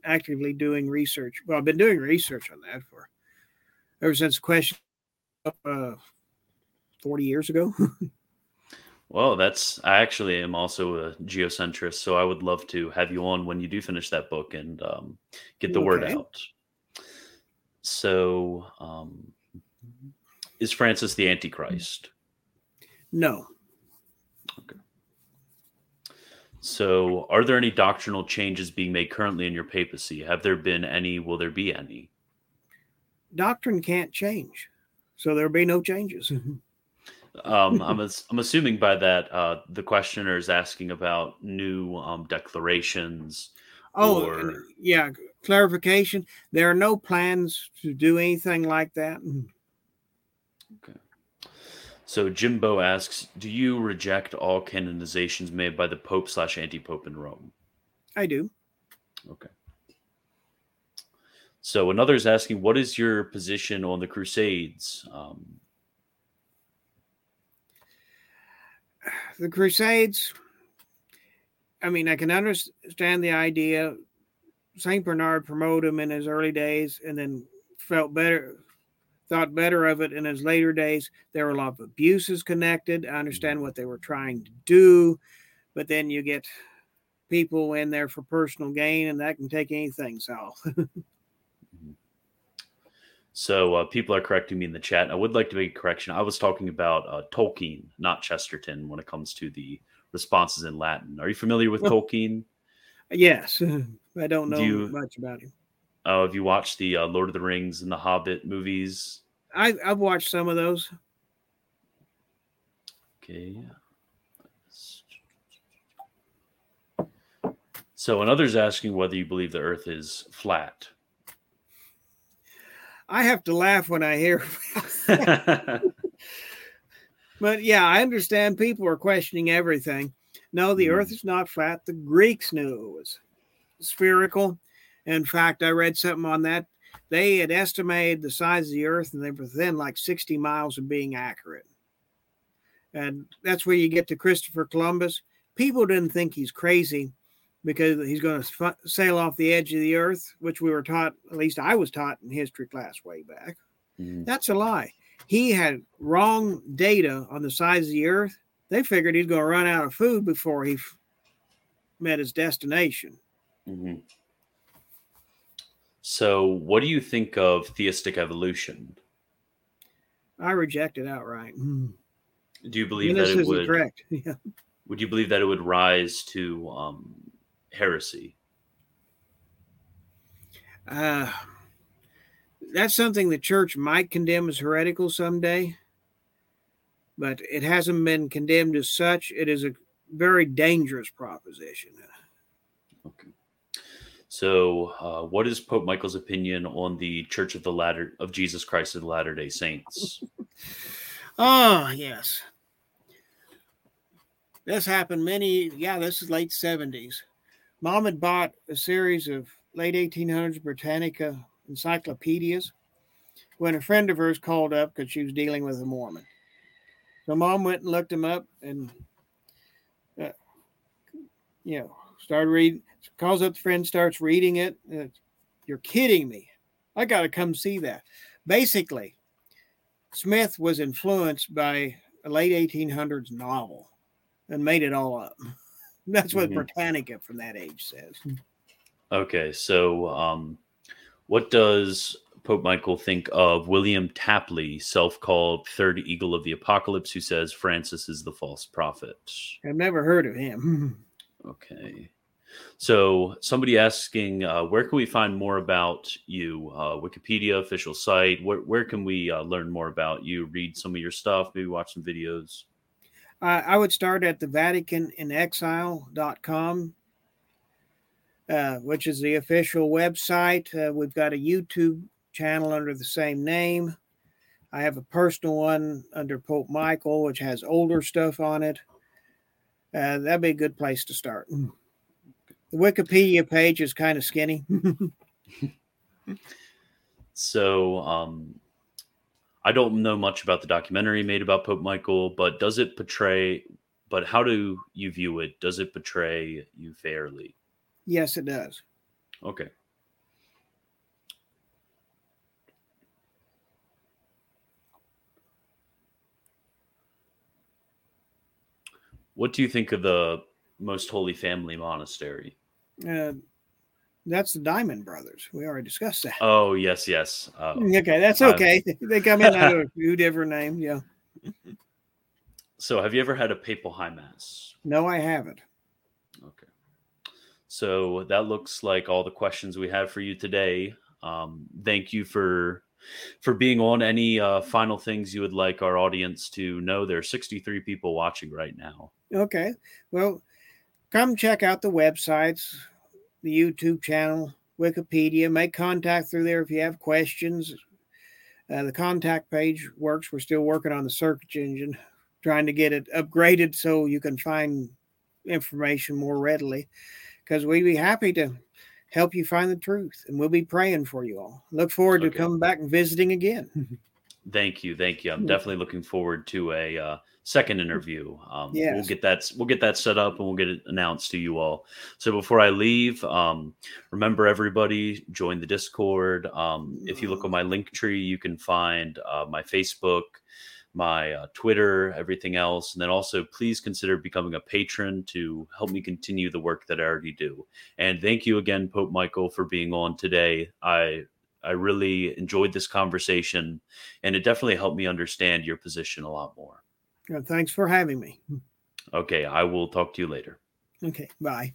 actively doing research. Well, I've been doing research on that for ever since the question uh, 40 years ago. well, that's I actually am also a geocentrist, so I would love to have you on when you do finish that book and um, get the okay. word out. So, um, is Francis the Antichrist? No. Okay. So, are there any doctrinal changes being made currently in your papacy? Have there been any? Will there be any? Doctrine can't change, so there'll be no changes. um, I'm, I'm assuming by that uh, the questioner is asking about new um, declarations. Oh, or... yeah clarification. There are no plans to do anything like that. Okay. So jimbo asks do you reject all canonizations made by the pope slash anti-pope in rome? I do. Okay so another is asking what is your position on the crusades um, the crusades i mean i can understand the idea St. Bernard promoted him in his early days and then felt better, thought better of it in his later days. There were a lot of abuses connected. I understand mm-hmm. what they were trying to do, but then you get people in there for personal gain, and that can take anything south. So uh, people are correcting me in the chat. I would like to make a correction. I was talking about uh, Tolkien, not Chesterton, when it comes to the responses in Latin. Are you familiar with Tolkien? Yes. I don't know Do you, much about him. Oh, have you watched the uh, Lord of the Rings and the Hobbit movies? I, I've watched some of those. Okay. So, another's asking whether you believe the Earth is flat. I have to laugh when I hear. but yeah, I understand people are questioning everything. No, the mm. Earth is not flat. The Greeks knew it was spherical. In fact, I read something on that. They had estimated the size of the Earth, and they were within like 60 miles of being accurate. And that's where you get to Christopher Columbus. People didn't think he's crazy because he's going to f- sail off the edge of the Earth, which we were taught, at least I was taught in history class way back. Mm-hmm. That's a lie. He had wrong data on the size of the Earth. They figured he's going to run out of food before he f- met his destination. Mm-hmm. So, what do you think of theistic evolution? I reject it outright. Do you believe that it would correct? Yeah. Would you believe that it would rise to um, heresy? Uh, that's something the church might condemn as heretical someday, but it hasn't been condemned as such. It is a very dangerous proposition. Okay. So, uh, what is Pope Michael's opinion on the Church of the Latter of Jesus Christ of the Latter Day Saints? oh yes, this happened many. Yeah, this is late seventies. Mom had bought a series of late 1800s Britannica encyclopedias when a friend of hers called up because she was dealing with a Mormon. So mom went and looked him up and, uh, you know, started reading calls up the friend, starts reading it. You're kidding me. I got to come see that. Basically, Smith was influenced by a late 1800s novel and made it all up. That's what mm-hmm. Britannica from that age says. Okay, so um, what does Pope Michael think of William Tapley, self called Third Eagle of the Apocalypse, who says Francis is the false prophet? I've never heard of him. okay. So somebody asking, uh, where can we find more about you? Uh, Wikipedia official site. Where where can we uh, learn more about you? Read some of your stuff. Maybe watch some videos. I would start at the Vatican in Exile.com. uh, which is the official website. Uh, we've got a YouTube channel under the same name. I have a personal one under Pope Michael, which has older stuff on it. Uh, that'd be a good place to start. The Wikipedia page is kind of skinny. so, um, I don't know much about the documentary made about Pope Michael, but does it portray? But how do you view it? Does it portray you fairly? Yes, it does. Okay. What do you think of the Most Holy Family Monastery? Uh, that's the Dimond Brothers. We already discussed that. Oh yes, yes. Uh, okay, that's okay. they come in under a few different names. Yeah. So, have you ever had a papal high mass? No, I haven't. Okay. So that looks like all the questions we have for you today. Um, thank you for for being on. Any uh, final things you would like our audience to know? There are 63 people watching right now. Okay. Well, come check out the websites, the YouTube channel, Wikipedia. Make contact through there if you have questions. Uh, the contact page works. We're still working on the search engine, trying to get it upgraded so you can find information more readily. Because we'd be happy to help you find the truth, and we'll be praying for you all. Look forward okay. to coming back and visiting again. Thank you, thank you. I'm definitely looking forward to a uh, second interview. Um, yes. We'll get that we'll get that set up and we'll get it announced to you all. So before I leave, um, remember everybody join the Discord. Um, if you look on my link tree, you can find uh, my Facebook, my uh, Twitter, everything else, and then also please consider becoming a patron to help me continue the work that I already do. And thank you again, Pope Michael, for being on today. I I really enjoyed this conversation, and it definitely helped me understand your position a lot more. Uh, thanks for having me. Okay, I will talk to you later. Okay, bye.